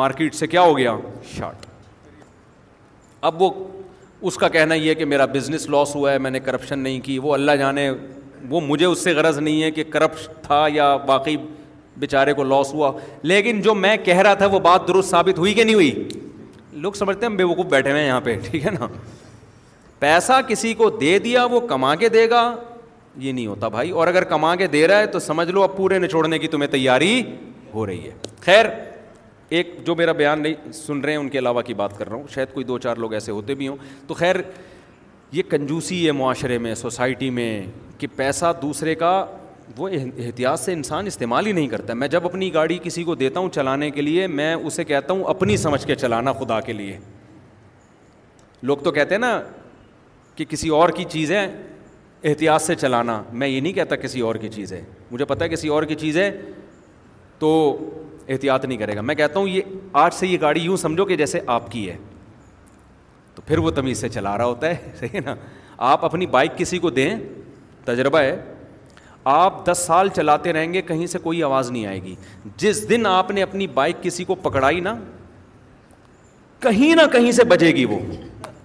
مارکیٹ سے کیا ہو گیا شارٹ اب وہ اس کا کہنا یہ ہے کہ میرا بزنس لاس ہوا ہے میں نے کرپشن نہیں کی وہ اللہ جانے وہ مجھے اس سے غرض نہیں ہے کہ کرپش تھا یا باقی بیچارے کو لاس ہوا لیکن جو میں کہہ رہا تھا وہ بات درست ثابت ہوئی کہ نہیں ہوئی لوگ سمجھتے ہیں بے وقوف بیٹھے ہوئے ہیں یہاں پہ ٹھیک ہے نا پیسہ کسی کو دے دیا وہ کما کے دے گا یہ نہیں ہوتا بھائی اور اگر کما کے دے رہا ہے تو سمجھ لو اب پورے نچوڑنے کی تمہیں تیاری ہو رہی ہے خیر ایک جو میرا بیان نہیں سن رہے ہیں ان کے علاوہ کی بات کر رہا ہوں شاید کوئی دو چار لوگ ایسے ہوتے بھی ہوں تو خیر یہ کنجوسی ہے معاشرے میں سوسائٹی میں کہ پیسہ دوسرے کا وہ احتیاط سے انسان استعمال ہی نہیں کرتا میں جب اپنی گاڑی کسی کو دیتا ہوں چلانے کے لیے میں اسے کہتا ہوں اپنی سمجھ کے چلانا خدا کے لیے لوگ تو کہتے ہیں نا کہ کسی اور کی چیزیں احتیاط سے چلانا میں یہ نہیں کہتا کسی اور کی چیز ہے مجھے پتا ہے کسی اور کی چیز ہے تو احتیاط نہیں کرے گا میں کہتا ہوں یہ آج سے یہ گاڑی یوں سمجھو کہ جیسے آپ کی ہے تو پھر وہ تمیز سے چلا رہا ہوتا ہے صحیح ہے نا آپ اپنی بائک کسی کو دیں تجربہ ہے آپ دس سال چلاتے رہیں گے کہیں سے کوئی آواز نہیں آئے گی جس دن آپ نے اپنی بائک کسی کو پکڑائی نا کہیں نہ کہیں سے بجے گی وہ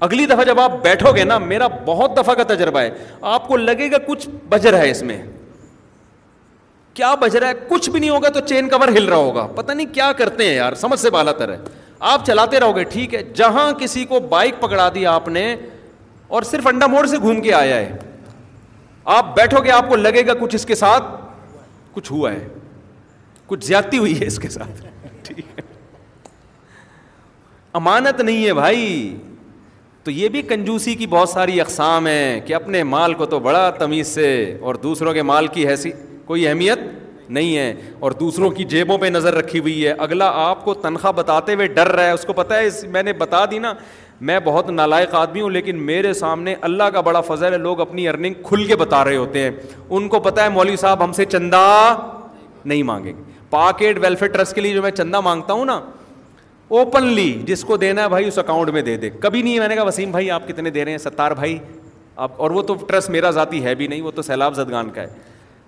اگلی دفعہ جب آپ بیٹھو گے نا میرا بہت دفعہ کا تجربہ ہے آپ کو لگے گا کچھ بج رہا ہے اس میں کیا بج رہا ہے کچھ بھی نہیں ہوگا تو چین کور ہل رہا ہوگا پتا نہیں کیا کرتے ہیں یار سمجھ سے بالا تر ہے آپ چلاتے رہو گے ٹھیک ہے جہاں کسی کو بائک پکڑا دی آپ نے اور صرف انڈا موڑ سے گھوم کے آیا ہے آپ بیٹھو گے آپ کو لگے گا کچھ اس کے ساتھ کچھ ہوا ہے کچھ زیادتی ہوئی ہے اس کے ساتھ ٹھیک ہے امانت نہیں ہے بھائی تو یہ بھی کنجوسی کی بہت ساری اقسام ہیں کہ اپنے مال کو تو بڑا تمیز سے اور دوسروں کے مال کی حیثیت کوئی اہمیت نہیں ہے اور دوسروں کی جیبوں پہ نظر رکھی ہوئی ہے اگلا آپ کو تنخواہ بتاتے ہوئے ڈر رہا ہے اس کو پتہ ہے اس میں نے بتا دی نا میں بہت نالائق آدمی ہوں لیکن میرے سامنے اللہ کا بڑا فضل ہے لوگ اپنی ارننگ کھل کے بتا رہے ہوتے ہیں ان کو پتہ ہے مولوی صاحب ہم سے چندہ نہیں مانگیں گے پاکیٹ ویلفیئر ٹرسٹ کے لیے جو میں چندہ مانگتا ہوں نا اوپنلی جس کو دینا ہے بھائی اس اکاؤنٹ میں دے دے کبھی نہیں میں نے کہا وسیم بھائی آپ کتنے دے رہے ہیں ستار بھائی آپ اور وہ تو ٹرسٹ میرا ذاتی ہے بھی نہیں وہ تو سیلاب زدگان کا ہے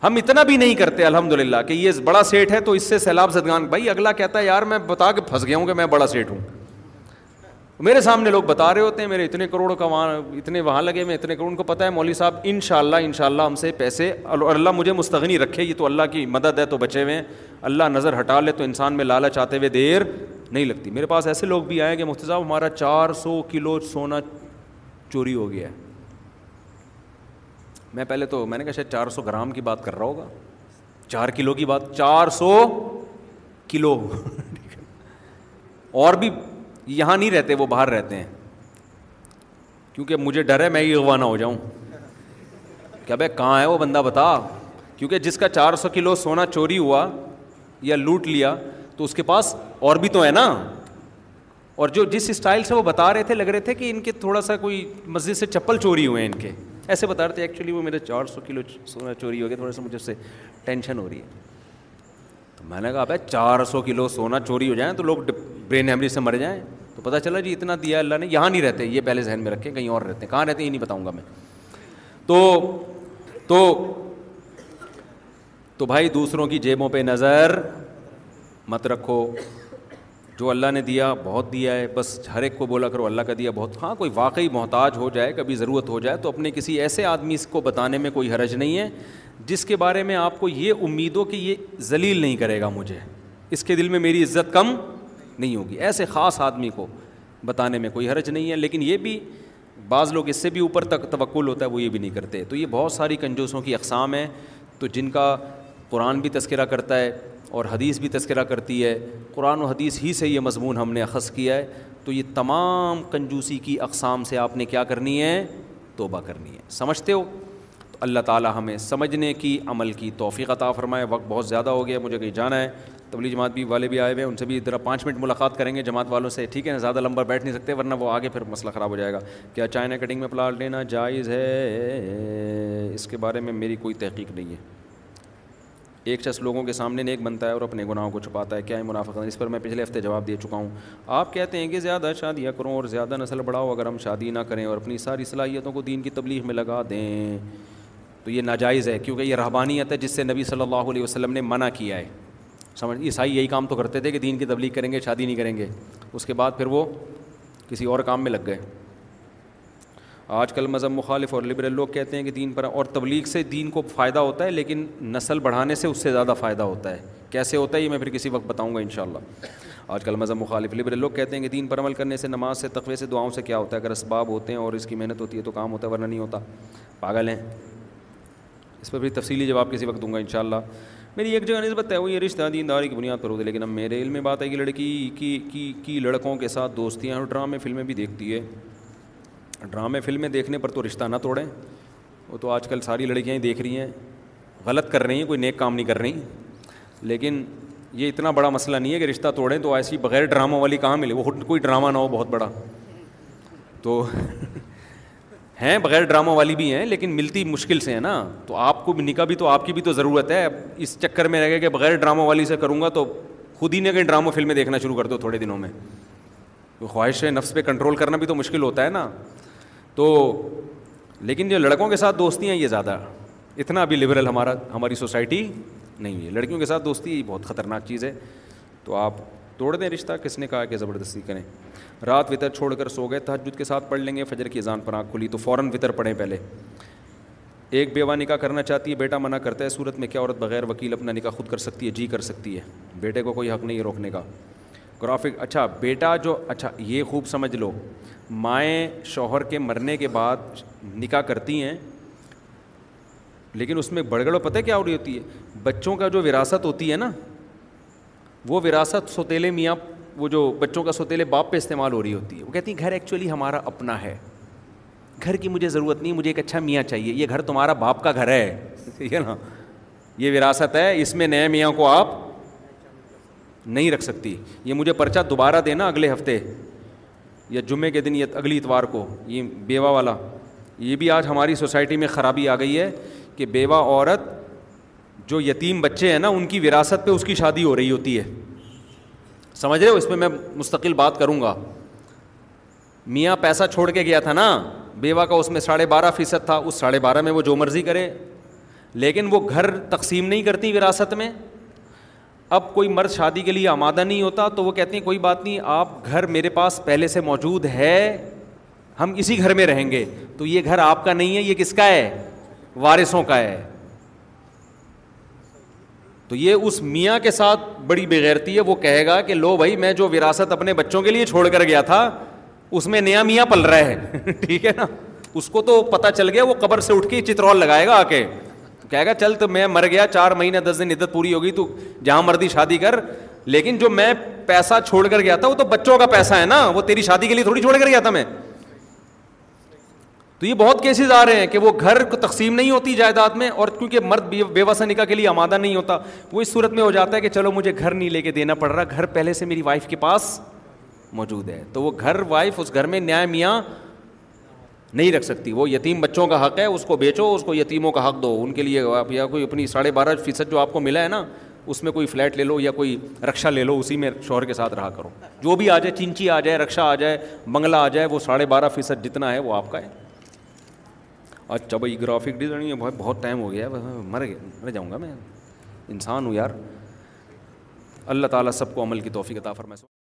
ہم اتنا بھی نہیں کرتے الحمد للہ کہ یہ بڑا سیٹ ہے تو اس سے سیلاب زدگان بھائی اگلا کہتا ہے یار میں بتا کے پھنس گیا ہوں کہ میں بڑا سیٹ ہوں میرے سامنے لوگ بتا رہے ہوتے ہیں میرے اتنے کروڑوں کا وہاں اتنے وہاں لگے میں اتنے کروڑ ان کو پتہ ہے مولوی صاحب ان شاء اللہ ان شاء اللہ ہم سے پیسے اللہ مجھے مستغنی رکھے یہ تو اللہ کی مدد ہے تو بچے ہوئے ہیں اللہ نظر ہٹا لے تو انسان میں لالچ آتے ہوئے دیر نہیں لگتی میرے پاس ایسے لوگ بھی آئے کہ مفتی صاحب ہمارا چار سو کلو سونا چوری ہو گیا ہے میں پہلے تو میں نے کہا شاید چار سو گرام کی بات کر رہا ہوگا چار کلو کی بات چار سو کلو اور بھی یہاں نہیں رہتے وہ باہر رہتے ہیں کیونکہ مجھے ڈر ہے میں یہ اگانہ ہو جاؤں کیا بھائی کہاں ہے وہ بندہ بتا کیونکہ جس کا چار سو کلو سونا چوری ہوا یا لوٹ لیا تو اس کے پاس اور بھی تو ہے نا اور جو جس اسٹائل سے وہ بتا رہے تھے لگ رہے تھے کہ ان کے تھوڑا سا کوئی مسجد سے چپل چوری ہوئے ہیں ان کے ایسے بتا رہے تھے ایکچولی وہ میرے چار سو کلو سونا چوری ہو گیا تھوڑا سا مجھے سے ٹینشن ہو رہی ہے تو میں نے کہا بھائی چار سو کلو سونا چوری ہو جائیں تو لوگ برین ہیمریج سے مر جائیں تو پتہ چلا جی اتنا دیا اللہ نے یہاں نہیں رہتے یہ پہلے ذہن میں رکھے کہیں اور رہتے ہیں کہاں رہتے ہیں یہ نہیں بتاؤں گا میں تو تو تو بھائی دوسروں کی جیبوں پہ نظر مت رکھو جو اللہ نے دیا بہت دیا ہے بس ہر ایک کو بولا کرو اللہ کا دیا بہت ہاں کوئی واقعی محتاج ہو جائے کبھی ضرورت ہو جائے تو اپنے کسی ایسے آدمی اس کو بتانے میں کوئی حرج نہیں ہے جس کے بارے میں آپ کو یہ امید ہو کہ یہ ذلیل نہیں کرے گا مجھے اس کے دل میں میری عزت کم نہیں ہوگی ایسے خاص آدمی کو بتانے میں کوئی حرج نہیں ہے لیکن یہ بھی بعض لوگ اس سے بھی اوپر تک توقل ہوتا ہے وہ یہ بھی نہیں کرتے تو یہ بہت ساری کنجوسوں کی اقسام ہیں تو جن کا قرآن بھی تذکرہ کرتا ہے اور حدیث بھی تذکرہ کرتی ہے قرآن و حدیث ہی سے یہ مضمون ہم نے اخذ کیا ہے تو یہ تمام کنجوسی کی اقسام سے آپ نے کیا کرنی ہے توبہ کرنی ہے سمجھتے ہو تو اللہ تعالیٰ ہمیں سمجھنے کی عمل کی توفیق عطا فرمائے وقت بہت زیادہ ہو گیا مجھے کہیں جانا ہے تبلیغ جماعت بھی والے بھی آئے ہوئے ان سے بھی ذرا پانچ منٹ ملاقات کریں گے جماعت والوں سے ٹھیک ہے نا زیادہ لمبا بیٹھ نہیں سکتے ورنہ وہ آگے پھر مسئلہ خراب ہو جائے گا کیا چائنا کٹنگ میں پلاٹ لینا جائز ہے اس کے بارے میں میری کوئی تحقیق نہیں ہے ایک شخص لوگوں کے سامنے نیک بنتا ہے اور اپنے گناہوں کو چھپاتا ہے کیا ہے منافقت اس پر میں پچھلے ہفتے جواب دے چکا ہوں آپ کہتے ہیں کہ زیادہ شادیاں کروں اور زیادہ نسل بڑھاؤ اگر ہم شادی نہ کریں اور اپنی ساری صلاحیتوں کو دین کی تبلیغ میں لگا دیں تو یہ ناجائز ہے کیونکہ یہ رہبانیت ہے جس سے نبی صلی اللہ علیہ وسلم نے منع کیا ہے سمجھ عیسائی یہی کام تو کرتے تھے کہ دین کی تبلیغ کریں گے شادی نہیں کریں گے اس کے بعد پھر وہ کسی اور کام میں لگ گئے آج کل مذہب مخالف اور لبرل لوگ کہتے ہیں کہ دین پر اور تبلیغ سے دین کو فائدہ ہوتا ہے لیکن نسل بڑھانے سے اس سے زیادہ فائدہ ہوتا ہے کیسے ہوتا ہے یہ میں پھر کسی وقت بتاؤں گا ان شاء اللہ آج کل مذہب مخالف لبرل لوگ کہتے ہیں کہ دین پر عمل کرنے سے نماز سے تقوی سے دعاؤں سے کیا ہوتا ہے اگر اسباب ہوتے ہیں اور اس کی محنت ہوتی ہے تو کام ہوتا ہے ورنہ نہیں ہوتا پاگل ہیں اس پر پھر تفصیلی جواب کسی وقت دوں گا ان شاء اللہ میری ایک جگہ نسبت ہے وہ یہ رشتہ دین داری کی بنیاد پر ہوتی ہے لیکن اب میرے علم میں بات ہے کہ لڑکی کی کی کی لڑکوں کے ساتھ دوستیاں اور ڈرامے فلمیں بھی دیکھتی ہے ڈرامے فلمیں دیکھنے پر تو رشتہ نہ توڑیں وہ تو آج کل ساری لڑکیاں ہی دیکھ رہی ہیں غلط کر رہی ہیں کوئی نیک کام نہیں کر رہی لیکن یہ اتنا بڑا مسئلہ نہیں ہے کہ رشتہ توڑیں تو ایسی بغیر ڈراموں والی کہاں ملے وہ کوئی ڈرامہ نہ ہو بہت بڑا تو ہیں بغیر ڈرامہ والی بھی ہیں لیکن ملتی مشکل سے ہیں نا تو آپ کو نکاح بھی تو آپ کی بھی تو ضرورت ہے اس چکر میں رہ گئے کہ بغیر ڈراموں والی سے کروں گا تو خود ہی نہیں کہیں ڈرامہ فلمیں دیکھنا شروع کر دو تھوڑے دنوں میں خواہش خواہش نفس پہ کنٹرول کرنا بھی تو مشکل ہوتا ہے نا تو لیکن جو لڑکوں کے ساتھ دوستیاں ہیں یہ زیادہ اتنا ابھی لبرل ہمارا ہماری سوسائٹی نہیں ہے لڑکیوں کے ساتھ دوستی بہت خطرناک چیز ہے تو آپ توڑ دیں رشتہ کس نے کہا کہ زبردستی کریں رات وطر چھوڑ کر سو گئے تحجد کے ساتھ پڑھ لیں گے فجر کی اذان پر آنکھ کھلی تو فوراً وطر پڑھیں پہلے ایک بیوہ نکاح کرنا چاہتی ہے بیٹا منع کرتا ہے صورت میں کیا عورت بغیر وکیل اپنا نکاح خود کر سکتی ہے جی کر سکتی ہے بیٹے کو کوئی حق نہیں ہے روکنے کا گرافک اچھا بیٹا جو اچھا یہ خوب سمجھ لو مائیں شوہر کے مرنے کے بعد نکاح کرتی ہیں لیکن اس میں بڑگڑ و پتہ کیا ہو رہی ہوتی ہے بچوں کا جو وراثت ہوتی ہے نا وہ وراثت سوتیلے میاں وہ جو بچوں کا سوتیلے باپ پہ استعمال ہو رہی ہوتی ہے وہ کہتی ہیں گھر ایکچولی ہمارا اپنا ہے گھر کی مجھے ضرورت نہیں مجھے ایک اچھا میاں چاہیے یہ گھر تمہارا باپ کا گھر ہے ٹھیک ہے نا یہ وراثت ہے اس میں نئے میاں کو آپ نہیں رکھ سکتی یہ مجھے پرچہ دوبارہ دینا اگلے ہفتے یا جمعے کے دن یا اگلی اتوار کو یہ بیوہ والا یہ بھی آج ہماری سوسائٹی میں خرابی آ گئی ہے کہ بیوہ عورت جو یتیم بچے ہیں نا ان کی وراثت پہ اس کی شادی ہو رہی ہوتی ہے سمجھ رہے ہو اس پہ میں مستقل بات کروں گا میاں پیسہ چھوڑ کے گیا تھا نا بیوہ کا اس میں ساڑھے بارہ فیصد تھا اس ساڑھے بارہ میں وہ جو مرضی کرے لیکن وہ گھر تقسیم نہیں کرتی وراثت میں اب کوئی مرد شادی کے لیے آمادہ نہیں ہوتا تو وہ کہتے ہیں کوئی بات نہیں آپ گھر میرے پاس پہلے سے موجود ہے ہم اسی گھر میں رہیں گے تو یہ گھر آپ کا نہیں ہے یہ کس کا ہے وارثوں کا ہے تو یہ اس میاں کے ساتھ بڑی بغیرتی ہے وہ کہے گا کہ لو بھائی میں جو وراثت اپنے بچوں کے لیے چھوڑ کر گیا تھا اس میں نیا میاں پل رہا ہے ٹھیک ہے نا اس کو تو پتہ چل گیا وہ قبر سے اٹھ کے چترول لگائے گا آ کے کہے گا چل تو میں مر گیا چار مہینے دس دن عدت پوری ہوگی تو جہاں مردی شادی کر لیکن جو میں پیسہ چھوڑ کر گیا تھا وہ تو بچوں کا پیسہ ہے نا وہ تیری شادی کے لیے تھوڑی چھوڑ کر گیا تھا میں تو یہ بہت کیسز آ رہے ہیں کہ وہ گھر کو تقسیم نہیں ہوتی جائیداد میں اور کیونکہ مرد بے وسا نکاح کے لیے آمادہ نہیں ہوتا وہ اس صورت میں ہو جاتا ہے کہ چلو مجھے گھر نہیں لے کے دینا پڑ رہا گھر پہلے سے میری وائف کے پاس موجود ہے تو وہ گھر وائف اس گھر میں نیا میاں نہیں رکھ سکتی وہ یتیم بچوں کا حق ہے اس کو بیچو اس کو یتیموں کا حق دو ان کے لیے آپ یا کوئی اپنی ساڑھے بارہ فیصد جو آپ کو ملا ہے نا اس میں کوئی فلیٹ لے لو یا کوئی رکشا لے لو اسی میں شوہر کے ساتھ رہا کرو جو بھی آ جائے چنچی آ جائے رکشا آ جائے بنگلہ آ جائے وہ ساڑھے بارہ فیصد جتنا ہے وہ آپ کا ہے اچھا بھائی گرافک ڈیزائن بہت ٹائم ہو گیا ہے مر گیا مر جاؤں گا میں انسان ہوں یار اللہ تعالیٰ سب کو عمل کی توفیق عطا فرمائے